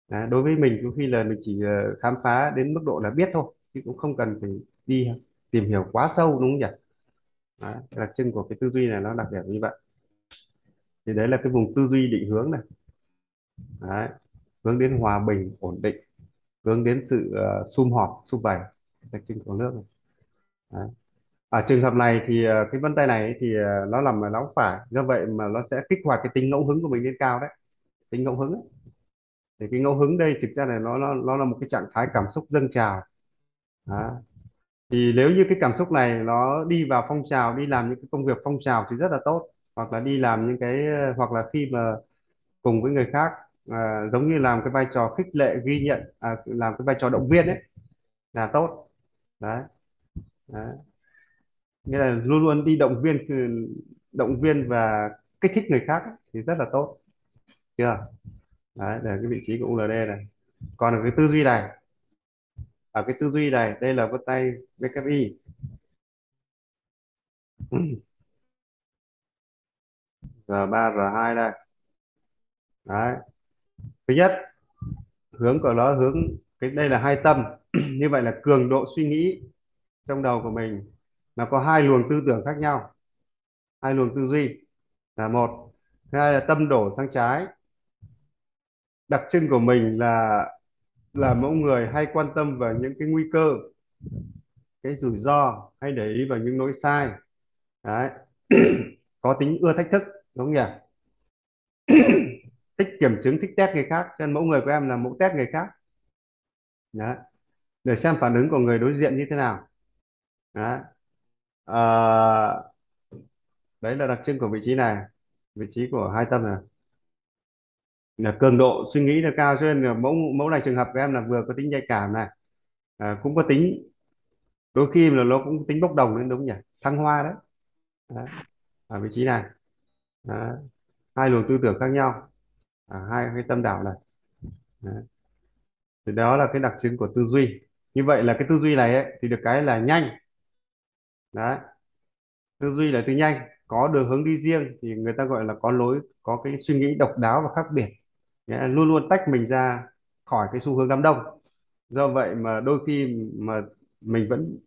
Đấy, đối với mình có khi là mình chỉ ờ, khám phá đến mức độ là biết thôi chứ cũng không cần phải đi tìm hiểu quá sâu đúng không nhỉ? Đấy, đặc trưng của cái tư duy này nó đặc điểm như vậy. Thì đấy là cái vùng tư duy định hướng này. Đấy, hướng đến hòa bình ổn định hướng đến sự uh, sum họp sum vầy đặc trưng của nước này. Đấy. ở trường hợp này thì ờ, cái vân tay này ấy thì ờ, nó nằm ở nóng phải do vậy mà nó sẽ kích hoạt cái tính ngẫu hứng của mình lên cao đấy tính ngẫu hứng ấy. thì cái ngẫu hứng đây thực ra là nó nó nó là một cái trạng thái cảm xúc dâng trào Đó. thì nếu như cái cảm xúc này nó đi vào phong trào đi làm những cái công việc phong trào thì rất là tốt hoặc là đi làm những cái ờ, hoặc là khi mà cùng với người khác à, giống như làm cái vai trò khích lệ ghi nhận à, làm cái vai trò động viên ấy là tốt đấy, đấy. nghĩa là luôn luôn đi động viên động viên và kích thích người khác ấy, thì rất là tốt. Chưa? Đấy để cái vị trí của ULD này. Còn ở cái tư duy này. Ở cái tư duy này đây là vân tay VKI R3 R2 đây. Đấy. Thứ nhất hướng của nó hướng cái đây là hai tâm. <clears throat> Như vậy là cường độ suy nghĩ trong đầu của mình nó có hai luồng tư tưởng khác nhau, hai luồng tư duy là một, thứ hai là tâm đổ sang trái. Đặc trưng của mình là là mẫu người hay quan tâm vào những cái nguy cơ, cái rủi ro, hay để ý vào những lỗi sai. Đấy. <clears throat> Có tính ưa thách thức, đúng không nhỉ? <clears throat> Thích kiểm chứng, thích test người khác, cho nên mẫu người của em là mẫu test người khác. Đấy. Để xem phản ứng của người đối diện như thế nào đấy à, ờ, đấy là đặc trưng của vị trí này. Vị trí của hai tâm này. Là cường độ suy nghĩ là cao cho nên là mẫu mẫu này trường hợp của em là vừa có tính nhạy cảm này. À, cũng có tính đôi khi là nó cũng tính bốc đồng nên đúng nhỉ? Thăng hoa đấy, đấy. ở vị trí này. Đấy. hai luồng tư tưởng khác nhau. À, hai cái tâm đảo này. Đấy. thì đó là cái đặc trưng của tư duy. Như vậy là cái tư duy này ấy, thì được cái là nhanh đấy. Tư duy là tư nhanh có đường hướng đi riêng thì người ta gọi là có lối có cái suy nghĩ độc đáo và khác biệt. Nghĩa luôn luôn tách mình ra khỏi cái xu hướng đám đông. Do vậy mà đôi khi mà mình vẫn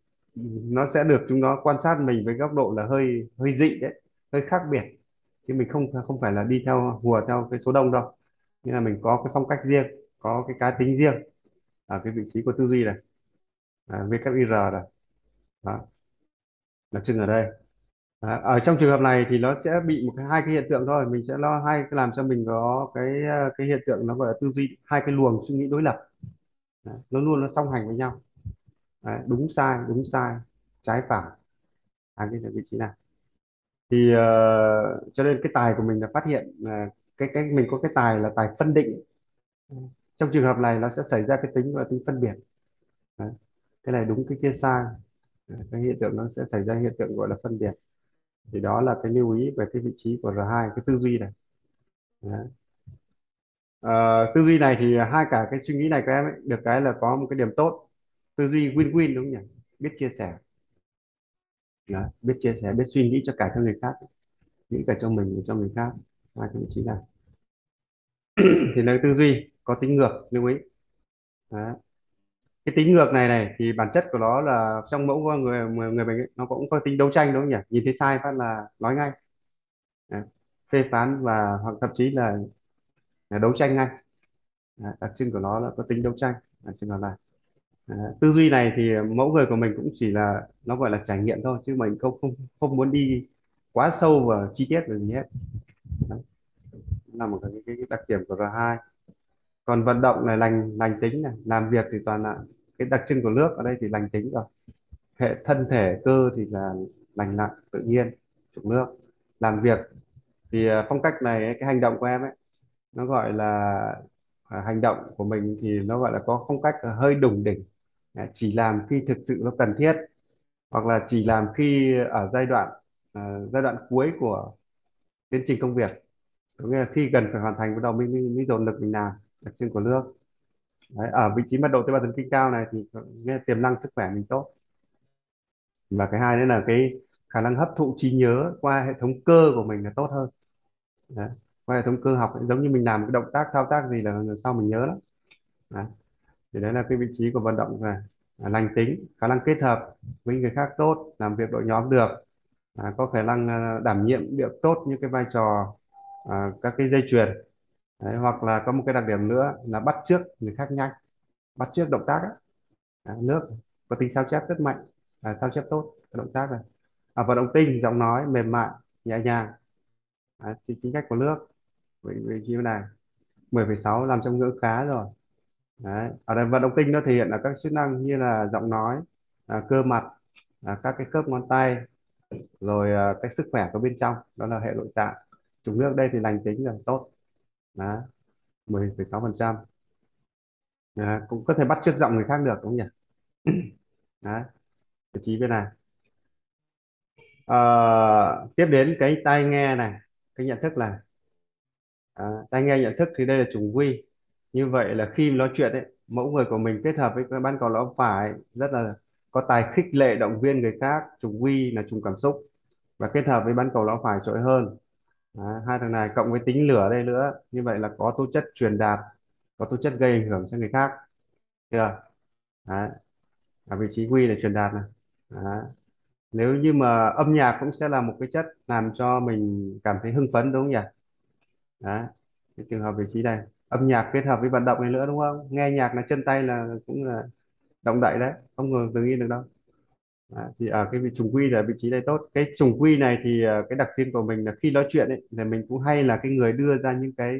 nó sẽ được chúng nó quan sát mình với góc độ là hơi hơi dị đấy hơi khác biệt. Chứ mình không không phải là đi theo hùa theo cái số đông đâu. Nghĩa là mình có cái phong cách riêng có cái cá tính riêng. Ở cái vị trí của tư duy này. Ờ, à, VKIR này. Đó đặc trưng ở đây. À, ở trong trường hợp này thì nó sẽ bị một cái hai cái hiện tượng thôi. Mình sẽ lo hai cái làm cho mình có cái ờ, cái hiện tượng nó gọi là tư duy hai cái luồng suy nghĩ đối lập. Đấy, nó luôn nó song hành với nhau. Đấy, đúng sai đúng sai trái phải. À cái vị trí này. Thì uh, cho nên cái tài của mình là phát hiện uh, cái cái mình có cái tài là tài phân định. Trong trường hợp này nó sẽ xảy ra cái tính gọi là tính phân biệt. Đấy. cái này đúng cái kia sai cái hiện tượng nó sẽ xảy ra hiện tượng gọi là phân biệt. Thì đó là cái lưu ý về cái vị trí của R2 cái tư duy này. Đấy. Ờ, tư duy này thì hai cả cái suy nghĩ này của em ấy, được cái là có một cái điểm tốt. Tư duy win-win đúng không nhỉ? Biết chia sẻ. Đó, biết chia sẻ biết suy nghĩ cho cả cho người khác. Nghĩ cả cho mình và cho người khác. Hai cái vị trí này. <clears throat> Thì là tư duy có tính ngược lưu ý. Đó cái tính ngược này này thì bản chất của nó là trong mẫu con người người, người mình ấy, nó cũng có tính đấu tranh đúng không nhỉ? Nhìn thấy sai phát là nói ngay. Phê phán và hoặc thậm chí là, là đấu tranh ngay. Đặc trưng của nó là có tính đấu tranh đặc trưng là tư duy này thì mẫu người của mình cũng chỉ là nó gọi là trải nghiệm thôi chứ mình không không không muốn đi quá sâu vào chi tiết về gì hết. Đó là một cái, cái, cái đặc điểm của R2 còn vận động này lành lành tính này làm việc thì toàn là cái đặc trưng của nước ở đây thì lành tính rồi. Hệ thân thể cơ thì là lành lặn tự nhiên trục nước. Làm việc thì à, phong cách này cái hành động của em ấy nó gọi là à, hành động của mình thì nó gọi là có phong cách hơi đủng đỉnh. À, chỉ làm khi thực sự nó cần thiết hoặc là chỉ làm khi ở giai đoạn uh, giai đoạn cuối của tiến trình công việc. Có nghĩa là khi gần phải hoàn thành bắt đầu mới, mới, mới dồn lực mình làm đặc trưng của nước. Đấy, ở vị trí mật độ tế bào thần kinh cao này thì nghe tiềm năng sức khỏe mình tốt và cái hai nữa là cái khả năng hấp thụ trí nhớ qua hệ thống cơ của mình là tốt hơn Đấy. qua hệ thống cơ học giống như mình làm cái động tác thao tác gì là lần sau mình nhớ lắm Đấy. thì đấy là cái vị trí của vận động này à, lành tính khả năng kết hợp với người khác tốt làm việc đội nhóm được à, có khả năng à, đảm nhiệm được tốt những cái vai trò à, các cái dây chuyền đấy, hoặc là có một cái đặc điểm nữa là bắt trước người khác nhanh. Bắt trước động tác á. À, nước có tính sao chép rất mạnh à, sao chép tốt cái động tác này. À, vận động tinh giọng nói mềm mại nhẹ nhàng. À, chính, chính cách của nước. Vị, vị trí này. 10,6 làm trong ngưỡng khá rồi. Đấy. ở đây vận động tinh nó thể hiện là các chức năng như là giọng nói à, cơ mặt à, các cái khớp ngón tay rồi à, cái sức khỏe của bên trong đó là hệ nội tạng. Trùng nước đây thì lành tính rồi tốt đó 10,6 phần trăm. À, cũng có thể bắt chước giọng người khác được đúng không nhỉ? <clears throat> Vị trí bên này. À, tiếp đến cái tai nghe này cái nhận thức này. À, tai nghe nhận thức thì đây là chủng quy. Như vậy là khi nói chuyện ấy mẫu người của mình kết hợp với cái ban cầu lão phải rất là có tài khích lệ động viên người khác trùng quy là trùng cảm xúc. Và kết hợp với ban cầu lão phải trội hơn. Hai thằng này cộng với tính lửa đây nữa. Như vậy là có tố chất truyền đạt, có tố chất gây ảnh hưởng cho người khác. Chưa? Đấy. ở vị trí quy là truyền đạt này. Đấy. nếu như mà âm nhạc cũng sẽ là một cái chất làm cho mình cảm thấy hưng phấn, đúng không nhỉ? Đấy. cái trường hợp vị trí này. Âm nhạc kết hợp với vận động này nữa, đúng không? Nghe nhạc là chân tay là cũng là động đậy đấy. Không ngừng tự nhiên được đâu. À, thì ở cái vị trùng quy là vị trí này tốt. Cái trùng quy này thì ờ, cái đặc trưng của mình là khi nói chuyện ấy thì mình cũng hay là cái người đưa ra những cái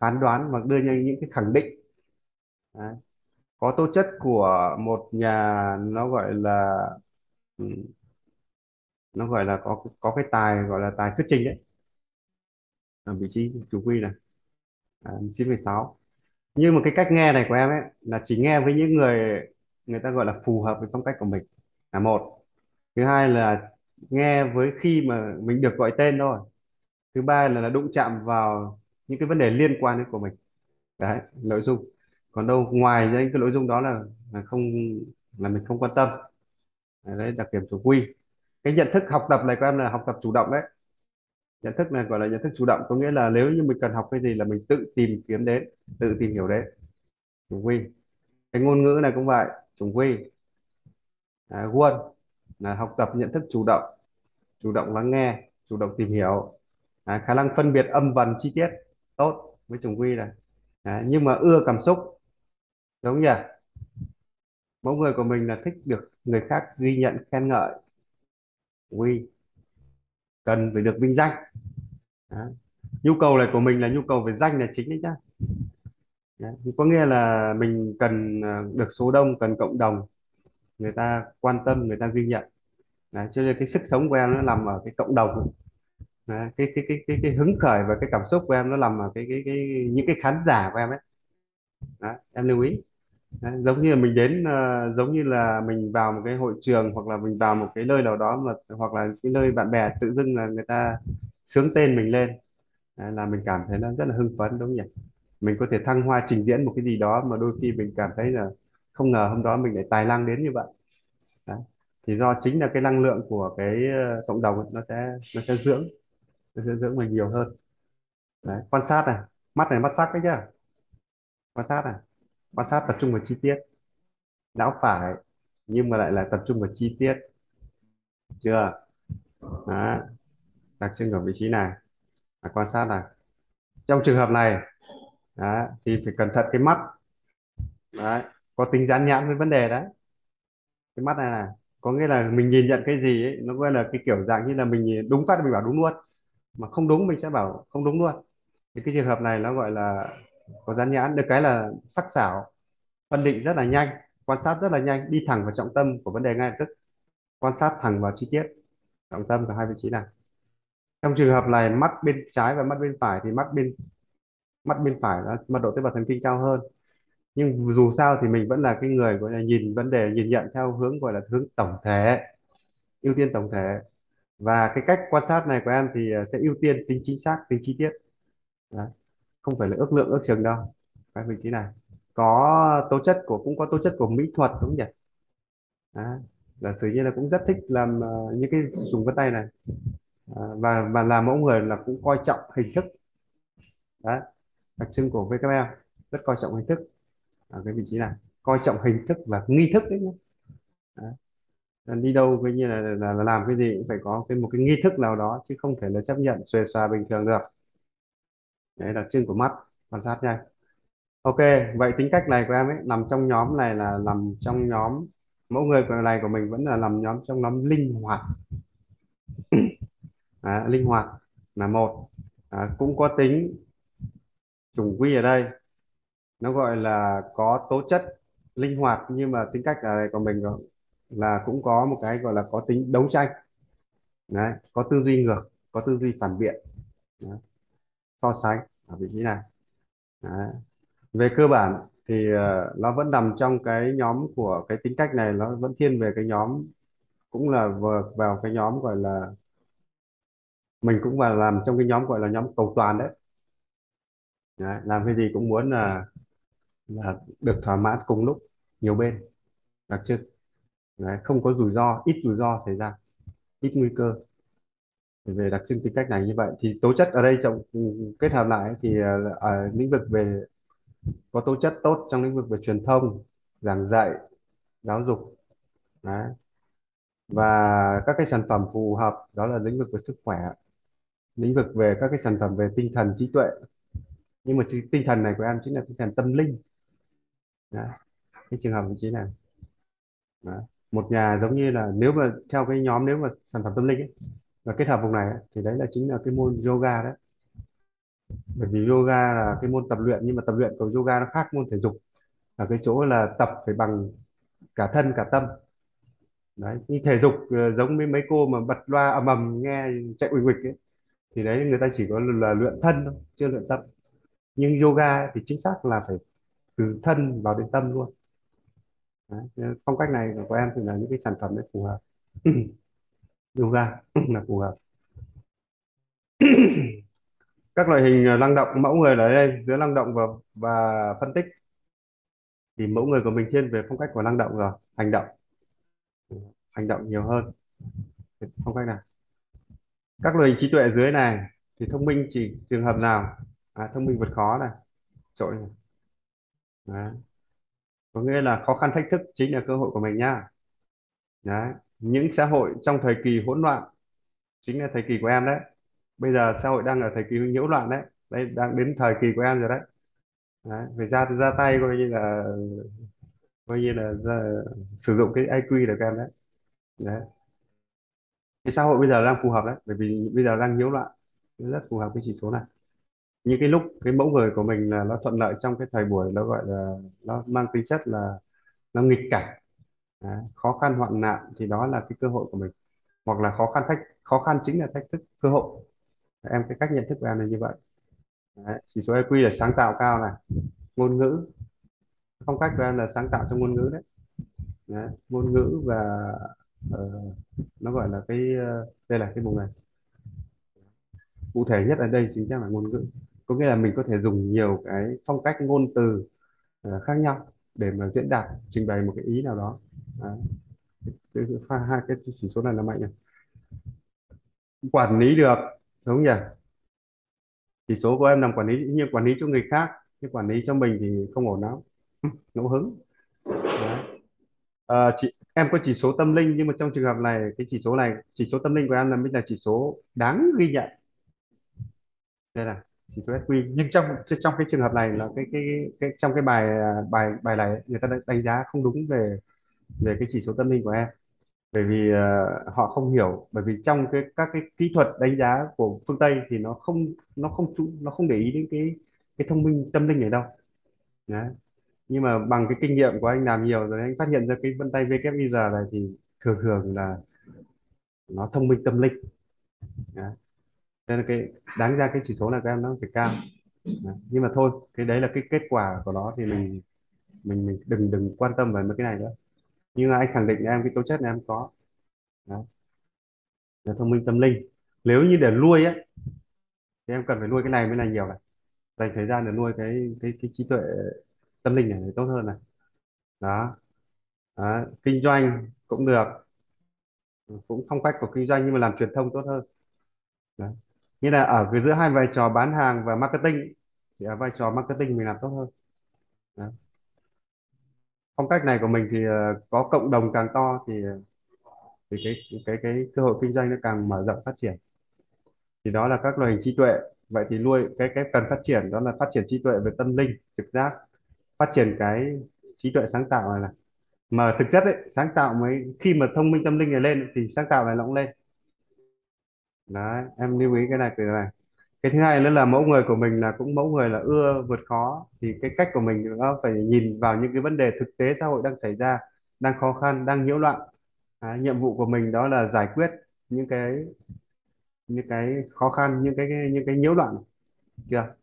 phán đoán hoặc đưa ra những cái khẳng định. Đấy. có tố chất của một nhà nó gọi là ừ, nó gọi là có có cái tài gọi là tài thuyết trình đấy. Ở vị trí trùng quy này. À, 9,6 nhưng mà cái cách nghe này của em ấy là chỉ nghe với những người người ta gọi là phù hợp với phong cách của mình là một. Thứ hai là nghe với khi mà mình được gọi tên thôi. Thứ ba là, là đụng chạm vào những cái vấn đề liên quan đến của mình. Đấy nội dung. Còn đâu ngoài những cái nội dung đó là, là không là mình không quan tâm. Đấy đặc điểm chủ quy. Cái nhận thức học tập này của em là học tập chủ động đấy. Nhận thức này gọi là nhận thức chủ động có nghĩa là nếu như mình cần học cái gì là mình tự tìm kiếm đến tự tìm hiểu đến. Chủ quy. Cái ngôn ngữ này cũng vậy chủ quy à, Won là học tập nhận thức chủ động chủ động lắng nghe chủ động tìm hiểu. À, khả năng phân biệt âm vần chi tiết tốt với chủng quy này. À, nhưng mà ưa cảm xúc. Đúng nhỉ? Mẫu người của mình là thích được người khác ghi nhận khen ngợi quy cần phải được vinh danh. À, nhu cầu này của mình là nhu cầu về danh là chính đấy nhá. À, có nghĩa là mình cần à, được số đông cần cộng đồng người ta quan tâm người ta ghi nhận. Đấy, cho nên cái sức sống của em nó nằm ở cái cộng đồng. Đấy, cái, cái cái cái cái hứng khởi và cái cảm xúc của em nó nằm ở cái cái cái những cái khán giả của em ấy. Đấy, em lưu ý. Đấy, giống như là mình đến ờ, giống như là mình vào một cái hội trường hoặc là mình vào một cái nơi nào đó mà hoặc là cái nơi bạn bè tự dưng là người ta sướng tên mình lên. Đấy, là mình cảm thấy nó rất là hưng phấn đúng không nhỉ? Mình có thể thăng hoa trình diễn một cái gì đó mà đôi khi mình cảm thấy là không ngờ hôm đó mình lại tài năng đến như vậy. Đấy. thì do chính là cái năng lượng của cái ờ, cộng đồng ấy, nó sẽ nó sẽ dưỡng nó sẽ dưỡng mình nhiều hơn. Đấy. quan sát này mắt này mắt sắc đấy nhá. Quan sát này quan sát tập trung vào chi tiết. Não phải nhưng mà lại là tập trung vào chi tiết. Chưa? Đó đặc trưng ở vị trí này. Là quan sát này. Trong trường hợp này đó, thì phải cẩn thận cái mắt. Đấy có tính dán nhãn với vấn đề đấy. Cái mắt này là có nghĩa là mình nhìn nhận cái gì ấy, nó gọi là cái kiểu dạng như là mình nhìn đúng phát mình bảo đúng luôn. Mà không đúng mình sẽ bảo không đúng luôn. Thì cái trường hợp này nó gọi là có dán nhãn. Được cái là sắc sảo phân định rất là nhanh quan sát rất là nhanh đi thẳng vào trọng tâm của vấn đề ngay lập tức. Quan sát thẳng vào chi tiết trọng tâm của hai vị trí này. Trong trường hợp này mắt bên trái và mắt bên phải thì mắt bên mắt bên phải là mật độ tế bào thần kinh cao hơn nhưng dù sao thì mình vẫn là cái người gọi là nhìn vấn đề nhìn nhận theo hướng gọi là hướng tổng thể ưu tiên tổng thể. Và cái cách quan sát này của em thì à, sẽ ưu tiên tính chính xác tính chi tiết. Đấy. không phải là ước lượng ước chừng đâu. Cái vị trí này. Có tố chất của cũng có tố chất của mỹ thuật đúng không nhỉ? Đấy. giả sử như là cũng rất thích làm uh, những cái dùng vân tay này. À, và và làm mẫu người là cũng coi trọng hình thức. Đấy đặc trưng của VKM rất coi trọng hình thức ở cái vị trí này. Coi trọng hình thức và nghi thức đấy nhé đấy. Đi đâu coi như là, là, là làm cái gì cũng phải có cái một cái nghi thức nào đó chứ không thể là chấp nhận xuề xòa bình thường được. Đấy là trưng của mắt quan sát nha ok vậy tính cách này của em ấy nằm trong nhóm này là nằm trong nhóm mẫu người của này của mình vẫn là nằm nhóm trong nhóm linh hoạt. <coughs> À, linh hoạt là một. À, cũng có tính trùng quy ở đây nó gọi là có tố chất linh hoạt nhưng mà tính cách là đây của mình là cũng có một cái gọi là có tính đấu tranh đấy có tư duy ngược có tư duy phản biện đấy. so sánh ở vị trí này đấy. về cơ bản thì ờ, nó vẫn nằm trong cái nhóm của cái tính cách này nó vẫn thiên về cái nhóm cũng là vào, vào cái nhóm gọi là mình cũng vào làm trong cái nhóm gọi là nhóm cầu toàn đấy, đấy. làm cái gì cũng muốn là là được thỏa mãn cùng lúc nhiều bên. Đặc trưng đấy, không có rủi ro ít rủi ro xảy ra ít nguy cơ. Về đặc trưng tính cách này như vậy thì tố chất ở đây trong ừ, kết hợp lại thì ờ, ở ờ, lĩnh vực về có tố chất tốt trong lĩnh vực về truyền thông giảng dạy giáo dục đấy. và các cái sản phẩm phù hợp đó là lĩnh vực về sức khỏe lĩnh vực về các cái sản phẩm về tinh thần trí tuệ. Nhưng mà tinh thần này của em chính là tinh thần tâm linh. Đó. cái trường hợp vị trí này. Đó. một nhà giống như là nếu mà theo cái nhóm nếu mà sản phẩm tâm linh ấy, và kết hợp vùng này ấy, thì đấy là chính là cái môn yoga đấy. Bởi vì yoga là cái môn tập luyện nhưng mà tập luyện của yoga nó khác môn thể dục. Ở cái chỗ là tập phải bằng cả thân cả tâm. Đấy như thể dục ờ, giống với mấy cô mà bật loa ầm ầm nghe chạy uỳnh uịch ấy thì đấy người ta chỉ có là luyện thân thôi chưa luyện tâm. Nhưng yoga thì chính xác là phải từ thân vào đến tâm luôn. Đấy. phong cách này của em thì là những cái sản phẩm đấy phù hợp. <clears throat> Yoga <clears throat> là phù hợp. <clears throat> Các loại hình ờ, năng động mẫu người ở đây giữa năng động và và phân tích. Thì mẫu người của mình thiên về phong cách của năng động rồi hành động. Hành động nhiều hơn. Phong cách này các loại hình trí tuệ dưới này thì thông minh chỉ trường hợp nào? À, thông minh vượt khó này trội này. Đấy. có nghĩa là khó khăn thách thức chính là cơ hội của mình nha. Đấy. những xã hội trong thời kỳ hỗn loạn chính là thời kỳ của em đấy bây giờ xã hội đang ở thời kỳ nhiễu loạn đấy đây đang đến thời kỳ của em rồi đấy, đấy. phải ra ra tay coi như là coi như là ra, sử dụng cái IQ được em đấy đấy cái xã hội bây giờ đang phù hợp đấy bởi vì bây giờ đang nhiễu loạn rất phù hợp với chỉ số này những cái lúc cái mẫu người của mình là nó thuận lợi trong cái thời buổi nó gọi là nó mang tính chất là nó nghịch cảnh. Đấy, khó khăn hoạn nạn thì đó là cái cơ hội của mình. Hoặc là khó khăn thách khó khăn chính là thách thức cơ hội. Em cái cách nhận thức của em là như vậy. Đấy. chỉ số EQ là sáng tạo cao này. Ngôn ngữ. Phong cách của em là sáng tạo trong ngôn ngữ đấy, đấy. ngôn ngữ và uh, nó gọi là cái uh, đây là cái vùng này. Cụ thể nhất ở đây chính là ngôn ngữ có nghĩa là mình có thể dùng nhiều cái phong cách ngôn từ uh, khác nhau để mà diễn đạt trình bày một cái ý nào đó. Đấy. Cái, cái, hai cái chỉ số này là mạnh này quản lý được đúng không nhỉ? Chỉ số của em làm quản lý như quản lý cho người khác nhưng quản lý cho mình thì không ổn lắm. Ngẫu hứng. Đấy. Ờ, chị em có chỉ số tâm linh nhưng mà trong trường hợp này cái chỉ số này chỉ số tâm linh của em là mới là chỉ số đáng ghi nhận. Đây là chỉ số SQ nhưng trong trong cái trường hợp này là cái cái, cái trong cái bài à, bài bài này người ta đánh giá không đúng về về cái chỉ số tâm linh của em. Bởi vì uh, họ không hiểu. Bởi vì trong cái các cái kỹ thuật đánh giá của phương Tây thì nó không nó không chú nó không để ý đến cái cái thông minh tâm linh này đâu. Đấy. nhưng mà bằng cái kinh nghiệm của anh làm nhiều rồi anh phát hiện ra cái vân tay VKIR này thì thường thường là nó thông minh tâm linh. Đấy nên là cái đáng ra cái chỉ số này các em nó phải cao Đấy. nhưng mà thôi cái đấy là cái kết quả của nó thì mình mình mình đừng đừng quan tâm về mấy cái này nữa nhưng mà anh khẳng định em cái tố chất này em có Đấy. Là thông minh tâm linh nếu như để nuôi á thì em cần phải nuôi cái này mới là nhiều này dành thời gian để nuôi cái cái cái trí tuệ tâm linh này, tốt hơn này đó. đó kinh doanh cũng được cũng phong cách của kinh doanh nhưng mà làm truyền thông tốt hơn đấy như là ở cái giữa hai vai trò bán hàng và marketing thì ở vai trò marketing mình làm tốt hơn. Đó. phong cách này của mình thì ờ, có cộng đồng càng to thì ờ, thì cái cái cái cơ hội kinh doanh nó càng mở rộng phát triển. Thì đó là các loại hình trí tuệ. Vậy thì nuôi cái cái cần phát triển đó là phát triển trí tuệ về tâm linh trực giác phát triển cái trí tuệ sáng tạo này là. Mà thực chất ấy, sáng tạo mới khi mà thông minh tâm linh này lên thì sáng tạo này nó cũng lên đấy em lưu ý cái này từ này. Cái thứ hai nữa là mẫu người của mình là cũng mẫu người là ưa vượt khó. Thì cái cách của mình nó phải nhìn vào những cái vấn đề thực tế xã hội đang xảy ra đang khó khăn đang nhiễu loạn. À, nhiệm vụ của mình đó là giải quyết những cái những cái khó khăn những cái những cái nhiễu loạn. Chưa?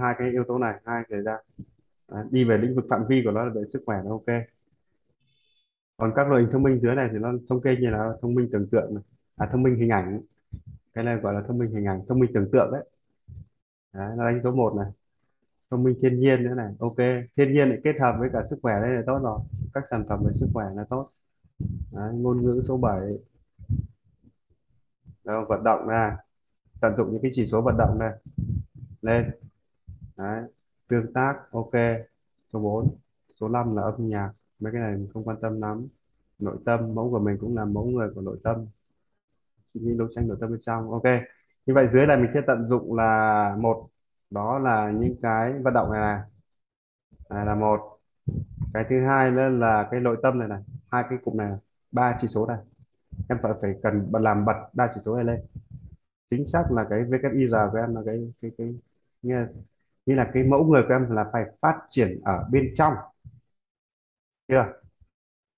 Hai cái yếu tố này hai xảy ra. À, đi về lĩnh vực phạm vi của nó là về sức khỏe nó ok. Còn các loại hình thông minh dưới này thì nó thống kê như là thông minh tưởng tượng này. à thông minh hình ảnh cái này gọi là thông minh hình ảnh thông minh tưởng tượng đấy, đấy nó đánh số một này. Thông minh thiên nhiên nữa này. Ok thiên nhiên lại kết hợp với cả sức khỏe đây là tốt rồi. Các sản phẩm về sức khỏe là tốt. Đấy, ngôn ngữ số 7 Đâu, vận động ra. Tận dụng những cái chỉ số vận động này. Lên. Đấy tương tác ok. Số 4 số 5 là âm nhạc. Mấy cái này mình không quan tâm lắm. Nội tâm mẫu của mình cũng là mẫu người của nội tâm như đấu tranh nội tâm bên trong. Ok. Như vậy dưới này mình sẽ tận dụng là một. Đó là những cái vận động này này. Này là một. Cái thứ hai nữa là cái nội tâm này này. Hai cái cụm này, ba chỉ số này. Em phải phải cần làm bật ba chỉ số này lên. Chính xác là cái VKIR của em là cái cái cái như, như là cái mẫu người của em là phải phát triển ở bên trong. Chưa?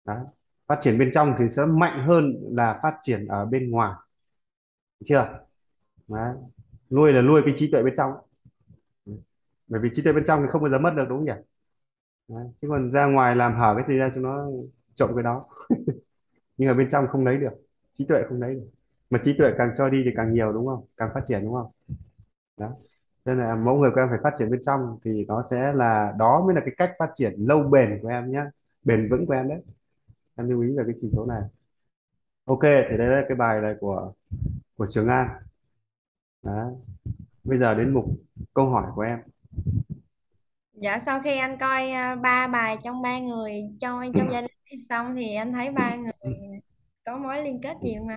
Đó. phát triển bên trong thì sẽ mạnh hơn là phát triển ở bên ngoài. Được chưa? Đấy. nuôi là nuôi cái trí tuệ bên trong. Bởi vì trí tuệ bên trong thì không bao giờ mất được, đúng không nhỉ? Đấy. chứ còn ra ngoài làm hở cái gì ra cho nó trộm cái đó. <laughs> Nhưng ở bên trong không lấy được. Trí tuệ không lấy được. Mà trí tuệ càng cho đi thì càng nhiều, đúng không? Càng phát triển, đúng không? Đó. Nên là mẫu người của em phải phát triển bên trong thì nó sẽ là, đó mới là cái cách phát triển lâu bền của em nhé bền vững của em đấy. Em lưu ý về cái chỉ số này ok thì đây là cái bài này của của Trường An đấy bây giờ đến mục câu hỏi của em Dạ sau khi anh coi à, ba bài trong ba người trong trong gia đình xong thì anh thấy ba người có mối liên kết nhiều mà.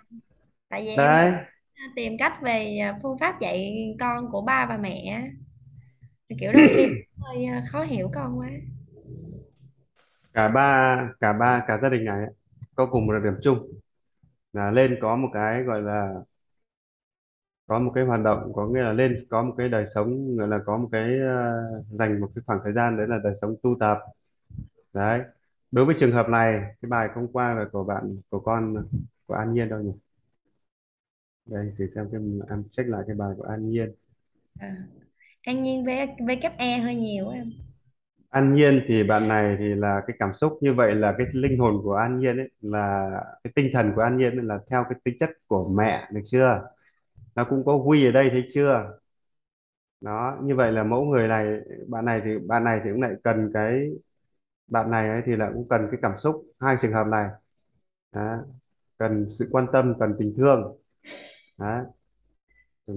Tại vì em đấy đang tìm cách về à, phương pháp dạy con của ba và mẹ. Thì kiểu khi <clears throat> hơi à, khó hiểu con quá. cả ba cả ba cả gia đình này có cùng một điểm chung là lên có một cái gọi là có một cái hoạt động có nghĩa là lên có một cái đời sống gọi là có một cái ờ, dành một cái khoảng thời gian đấy là đời sống tu tập. Đấy. Đối với trường hợp này cái bài hôm qua là của bạn của con của An Nhiên đâu nhỉ? Đây thì xem cái em check lại cái bài của An Nhiên. À. An Nhiên với e hơi nhiều á em. An Nhiên thì bạn này thì là cái cảm xúc như vậy là cái linh hồn của An Nhiên ấy, là cái tinh thần của An Nhiên ấy là theo cái tính chất của mẹ, được chưa nó cũng có quy ở đây, thấy chưa đó, như vậy là mẫu người này, bạn này thì, bạn này thì cũng lại cần cái, bạn này ấy thì là cũng cần cái cảm xúc hai trường hợp này đó. cần sự quan tâm, cần tình thương đó.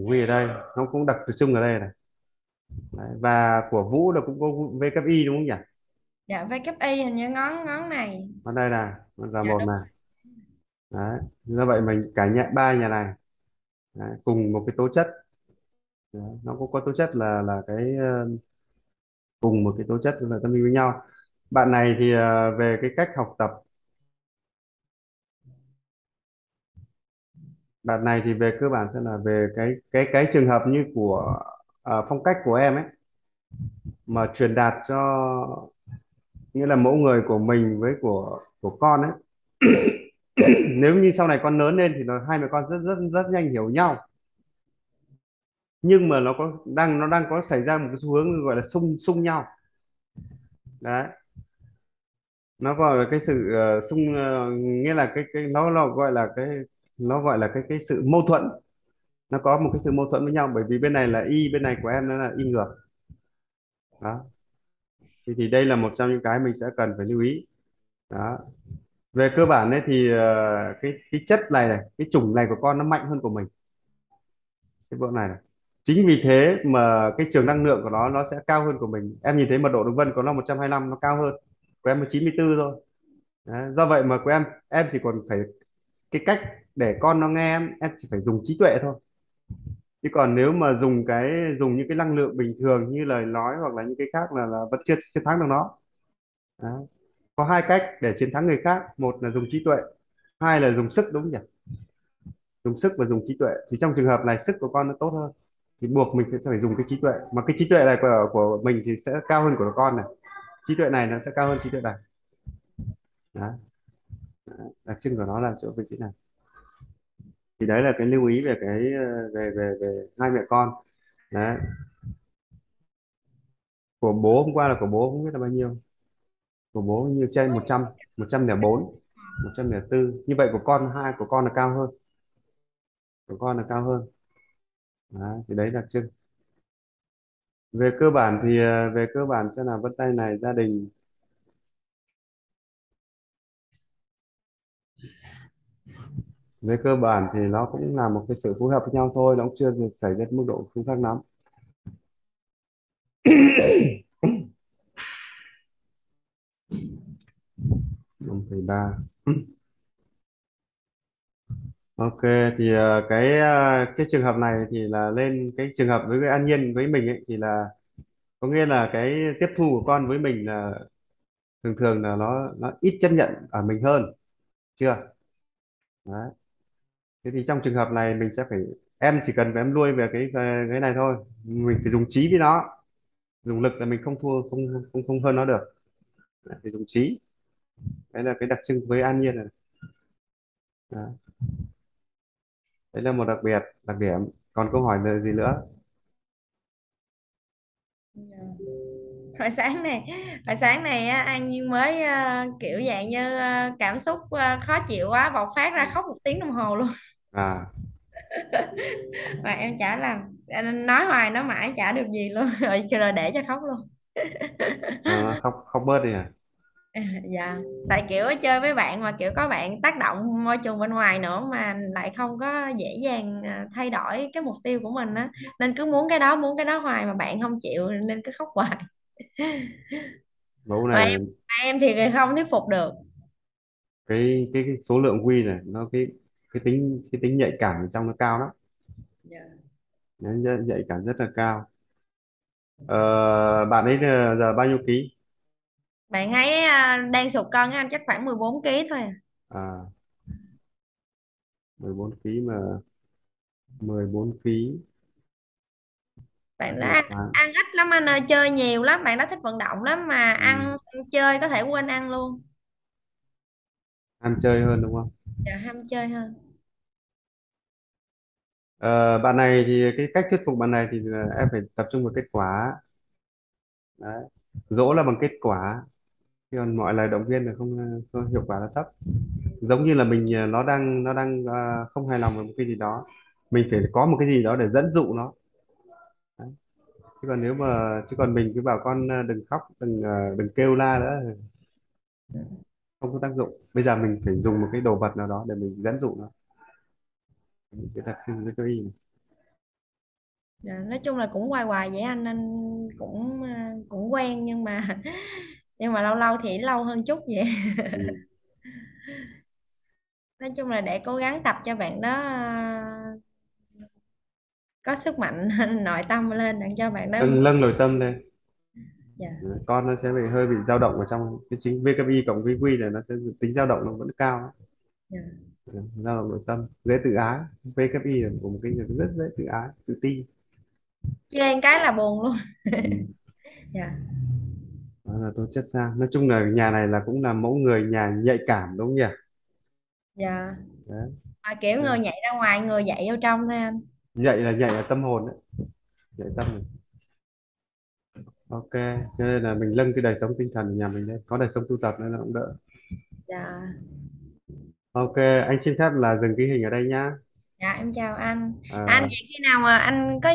Quy ở đây, nó cũng đặc trưng chung ở đây này Đấy. và của Vũ là cũng có VKI đúng không nhỉ dạ WE hình như ngón ngón này ở đây nó là dạ một đúng này Đấy. do vậy mình cả nhà ba nhà này Đấy. cùng một cái tố chất Đấy. nó cũng có tố chất là là cái ờ, cùng một cái tố chất là tâm linh với nhau bạn này thì ờ, về cái cách học tập bạn này thì về cơ bản sẽ là về cái cái cái trường hợp như của uh, phong cách của em ấy mà truyền đạt cho nghĩa là mẫu người của mình với của của con ấy. <coughs> Nếu như sau này con lớn lên thì nó hai mẹ con rất rất rất nhanh hiểu nhau. Nhưng mà nó có đang nó đang có xảy ra một cái xu hướng gọi là xung xung nhau. Đấy. Nó gọi là cái sự ờ, xung uh, ờ, nghĩa là cái cái nó nó gọi là cái nó gọi là cái cái sự mâu thuẫn nó có một cái sự mâu thuẫn với nhau bởi vì bên này là y bên này của em nó là y ngược. Đó. Thì, thì đây là một trong những cái mình sẽ cần phải lưu ý. Đó. Về cơ bản đấy thì ờ, cái cái chất này này cái chủng này của con nó mạnh hơn của mình. Cái bộ này này. Chính vì thế mà cái trường năng lượng của nó nó sẽ cao hơn của mình. Em nhìn thấy mật độ đường vân của nó 125 nó cao hơn. Của em 94 thôi. Đấy, do vậy mà của em em chỉ còn phải cái cách để con nó nghe em em chỉ phải dùng trí tuệ thôi chứ còn nếu mà dùng cái dùng những cái năng lượng bình thường như lời nói hoặc là những cái khác là, là vẫn chưa chiến thắng được nó. Đấy. có hai cách để chiến thắng người khác. Một là dùng trí tuệ hai là dùng sức đúng không nhỉ? Dùng sức và dùng trí tuệ. Thì trong trường hợp này sức của con nó tốt hơn. Thì buộc mình sẽ phải dùng cái trí tuệ. Mà cái trí tuệ này của của mình thì sẽ cao hơn của con này. Trí tuệ này nó sẽ cao hơn trí tuệ này. Đó. Đặc trưng của nó là chỗ vị trí này thì đấy là cái lưu ý về cái ờ, về về về hai mẹ con. Đấy. Của bố hôm qua là của bố không biết là bao nhiêu. Của bố như trên một trăm một trăm lẻ bốn một trăm lẻ bốn như vậy của con hai của con là cao hơn. Của con là cao hơn. Đấy, thì đấy đặc trưng về cơ bản thì ờ, về cơ bản sẽ là vân tay này gia đình về cơ bản thì nó cũng là một cái sự phối hợp với nhau thôi, nó cũng chưa xảy ra mức độ không khác lắm. <coughs> Năm phẩy ba. <coughs> Ok, thì ờ, cái ờ, cái trường hợp này thì là lên cái trường hợp với cái an nhiên với mình ấy, thì là có nghĩa là cái tiếp thu của con với mình là thường thường là nó nó ít chấp nhận ở mình hơn, chưa? Đấy thế thì trong trường hợp này mình sẽ phải em chỉ cần em nuôi về cái về cái này thôi. Mình phải dùng trí với nó. Dùng lực là mình không thua không không không hơn nó được. Đấy, phải dùng trí. Đấy là cái đặc trưng với an nhiên này. Đó. đấy là một đặc biệt đặc điểm. Còn câu hỏi gì nữa? Hồi sáng này hồi sáng này An Nhiên mới ờ, kiểu dạng như ờ, cảm xúc ờ, khó chịu quá bộc phát ra khóc một tiếng đồng hồ luôn à. Mà em chả làm nói hoài nói mãi chả được gì luôn <laughs> rồi rồi để cho khóc luôn. Ờ, khóc khóc bớt đi à? À, <laughs> dạ tại kiểu chơi với bạn mà kiểu có bạn tác động môi trường bên ngoài nữa mà lại không có dễ dàng à, thay đổi cái mục tiêu của mình á. Nên cứ muốn cái đó muốn cái đó hoài mà bạn không chịu nên cứ khóc hoài. <laughs> Mẫu mà này em mà em thì không thuyết phục được. Cái cái, cái số lượng quy này nó cái cái tính cái tính nhạy cảm ở trong nó cao lắm. Dạ. nó nhạy cảm rất là cao. Ờ, bạn ấy giờ giờ bao nhiêu ký? Bạn ấy à, đang sụt cân anh chắc khoảng 14 kg thôi à. à. 14 ký mà 14 ký. Bạn một ăn, ăn ít lắm anh ơi chơi nhiều lắm bạn đó thích vận động lắm mà ừ. ăn chơi có thể quên ăn luôn. Ăn chơi hơn đúng không? Dạ ham chơi hơn Ờ, bạn này thì cái cách thuyết phục bạn này thì là em phải tập trung vào kết quả. Đấy dỗ là bằng kết quả. Chứ còn mọi lời động viên là không, không hiệu quả là thấp. Giống như là mình ờ, nó đang nó đang ờ, không hài lòng với một cái gì đó mình phải có một cái gì đó để dẫn dụ nó. Đấy. chứ còn nếu mà chứ còn mình cứ bảo con ờ, đừng khóc đừng ờ, đừng kêu la nữa không có tác dụng. Bây giờ mình phải dùng một cái đồ vật nào đó để mình dẫn dụ nó cái đặc trưng cái này. Dạ, nói chung là cũng hoài hoài vậy anh anh cũng à, cũng quen nhưng mà <laughs> nhưng mà lâu lâu thì lâu hơn chút vậy. Ừ. <laughs> nói chung là để cố gắng tập cho bạn đó à, có sức mạnh <laughs> nội tâm lên để cho bạn đó nâng nâng nội tâm lên. Dạ. Đấy, con nó sẽ bị hơi bị dao động ở trong cái chính VKI cộng VQ này nó sẽ tính dao động nó vẫn cao. Dạ dao động nội tâm dễ tự ái. VKI là một cái người rất dễ tự ái tự ti. Chơi cái là buồn luôn. Ừ. <laughs> dạ. Đó là tố chất sao nói chung là nhà này là cũng là mẫu người nhà nhạy cảm đúng không nhỉ? Dạ. Đấy. Mà kiểu Ừ. người nhảy ra ngoài người dạy vô trong thôi anh. Nhạy là nhạy ở tâm hồn đấy. Nhạy tâm này. ok cho nên là mình nâng cái đời sống tinh thần của nhà mình lên có đời sống tu tập nên nó cũng đỡ. Dạ ok anh xin phép là dừng cái hình ở đây nhá. Dạ em chào anh. Anh à, vậy khi nào mà anh có